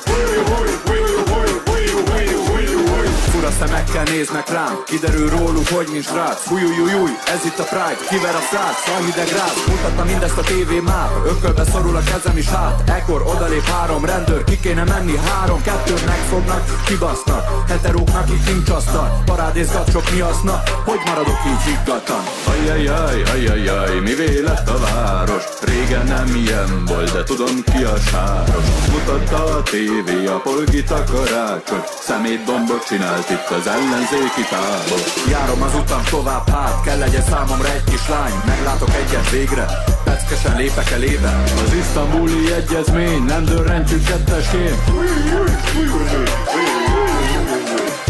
Fura szemekkel néznek rám. Kiderül róluk, hogy nincs rác Fújújújúj, ez itt a Pride. Kiver a szád, szalhideg rád. Mutatta mindezt a tévé már. Ökölbe szorul a kezem is hát. Ekkor odalép három rendőr Ki kéne menni három, kettőt megfognak Kibasznak, heteróknak itt nincs asztal Parádézgat sok miaszna Hogy maradok így higgadtan? Ajajaj, ajajaj, mivé lett a város? Régen nem ilyen volt, de tudom ki a sáros. Mutatta a tévé a polgit a karácsony. Szemétbombot csinált itt az ellenzéki tábor Járom az utam tovább hát, kell legyen számomra egy kis lány. Meglátok egyet végre, peckesen lépek elébe. Az isztambuli egyezmény, nem dörrentjük kettesként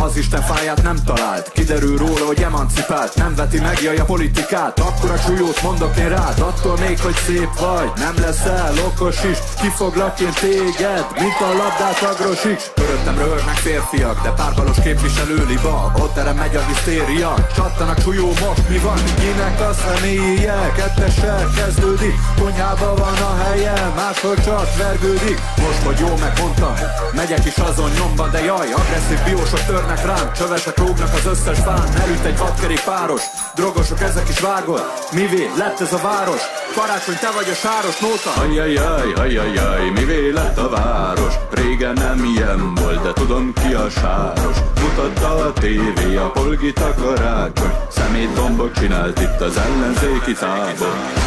az Isten fáját nem talált. Kiderül róla, hogy emancipált Nem veti meg jaj a politikát. Akkora súlyót mondok én rád Attól még, hogy szép vagy. Nem leszel okos is Kifoglak én téged Mint a labdát agrosik Köröttem röhögnek férfiak De párbalos képviselő liba. Ott erre megy a hisztéria. Csattanak súlyó most mi van? Kinek a személye? Kettessel kezdődik Konyhába van a helye. Máshol csak vergődik. Most, hogy jó megmondtam Megyek is azon nyomban De jaj, agresszív biósok törnek rám Csövesek rógnak az összes fán. Elüt egy vadkerék páros. Drogosok ezek is vágol. Mivé lett ez a város? Karácsony te vagy a sáros nóta Ajajaj, ajajaj, mivé lett a város? Régen nem ilyen volt, de tudom ki a sáros. Mutatta a tévé a polgit a karácsony Szemétbombok csinált itt az ellenzéki tábor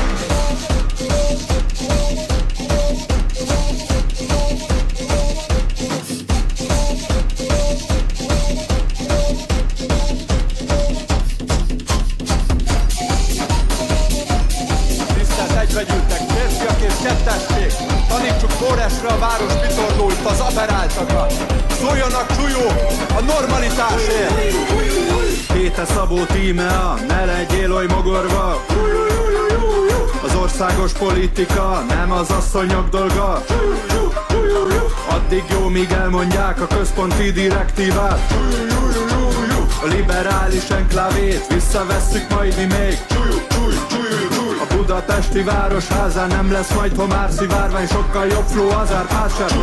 kettesség Tanítsuk forrásra a város bitorlóit, az aberáltakat Szóljanak csúlyók a normalitásért. Péter Szabó tímea, ne legyél oly mogorva. Az országos politika nem az asszonyok dolga. Addig jó, míg elmondják a központi direktívát. A liberális enklávét visszavesszük majd mi még budapesti városházán nem lesz majd homár szivárvány Sokkal jobb flow az árpát sem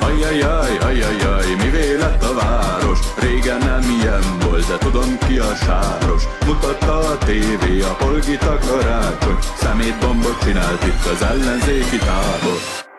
Ajajaj, ajajaj, mivé lett a város? Régen nem ilyen volt, de tudom ki a sáros. Mutatta a tévé a polgit a karácsony Szemétbombot csinált itt az ellenzéki tábor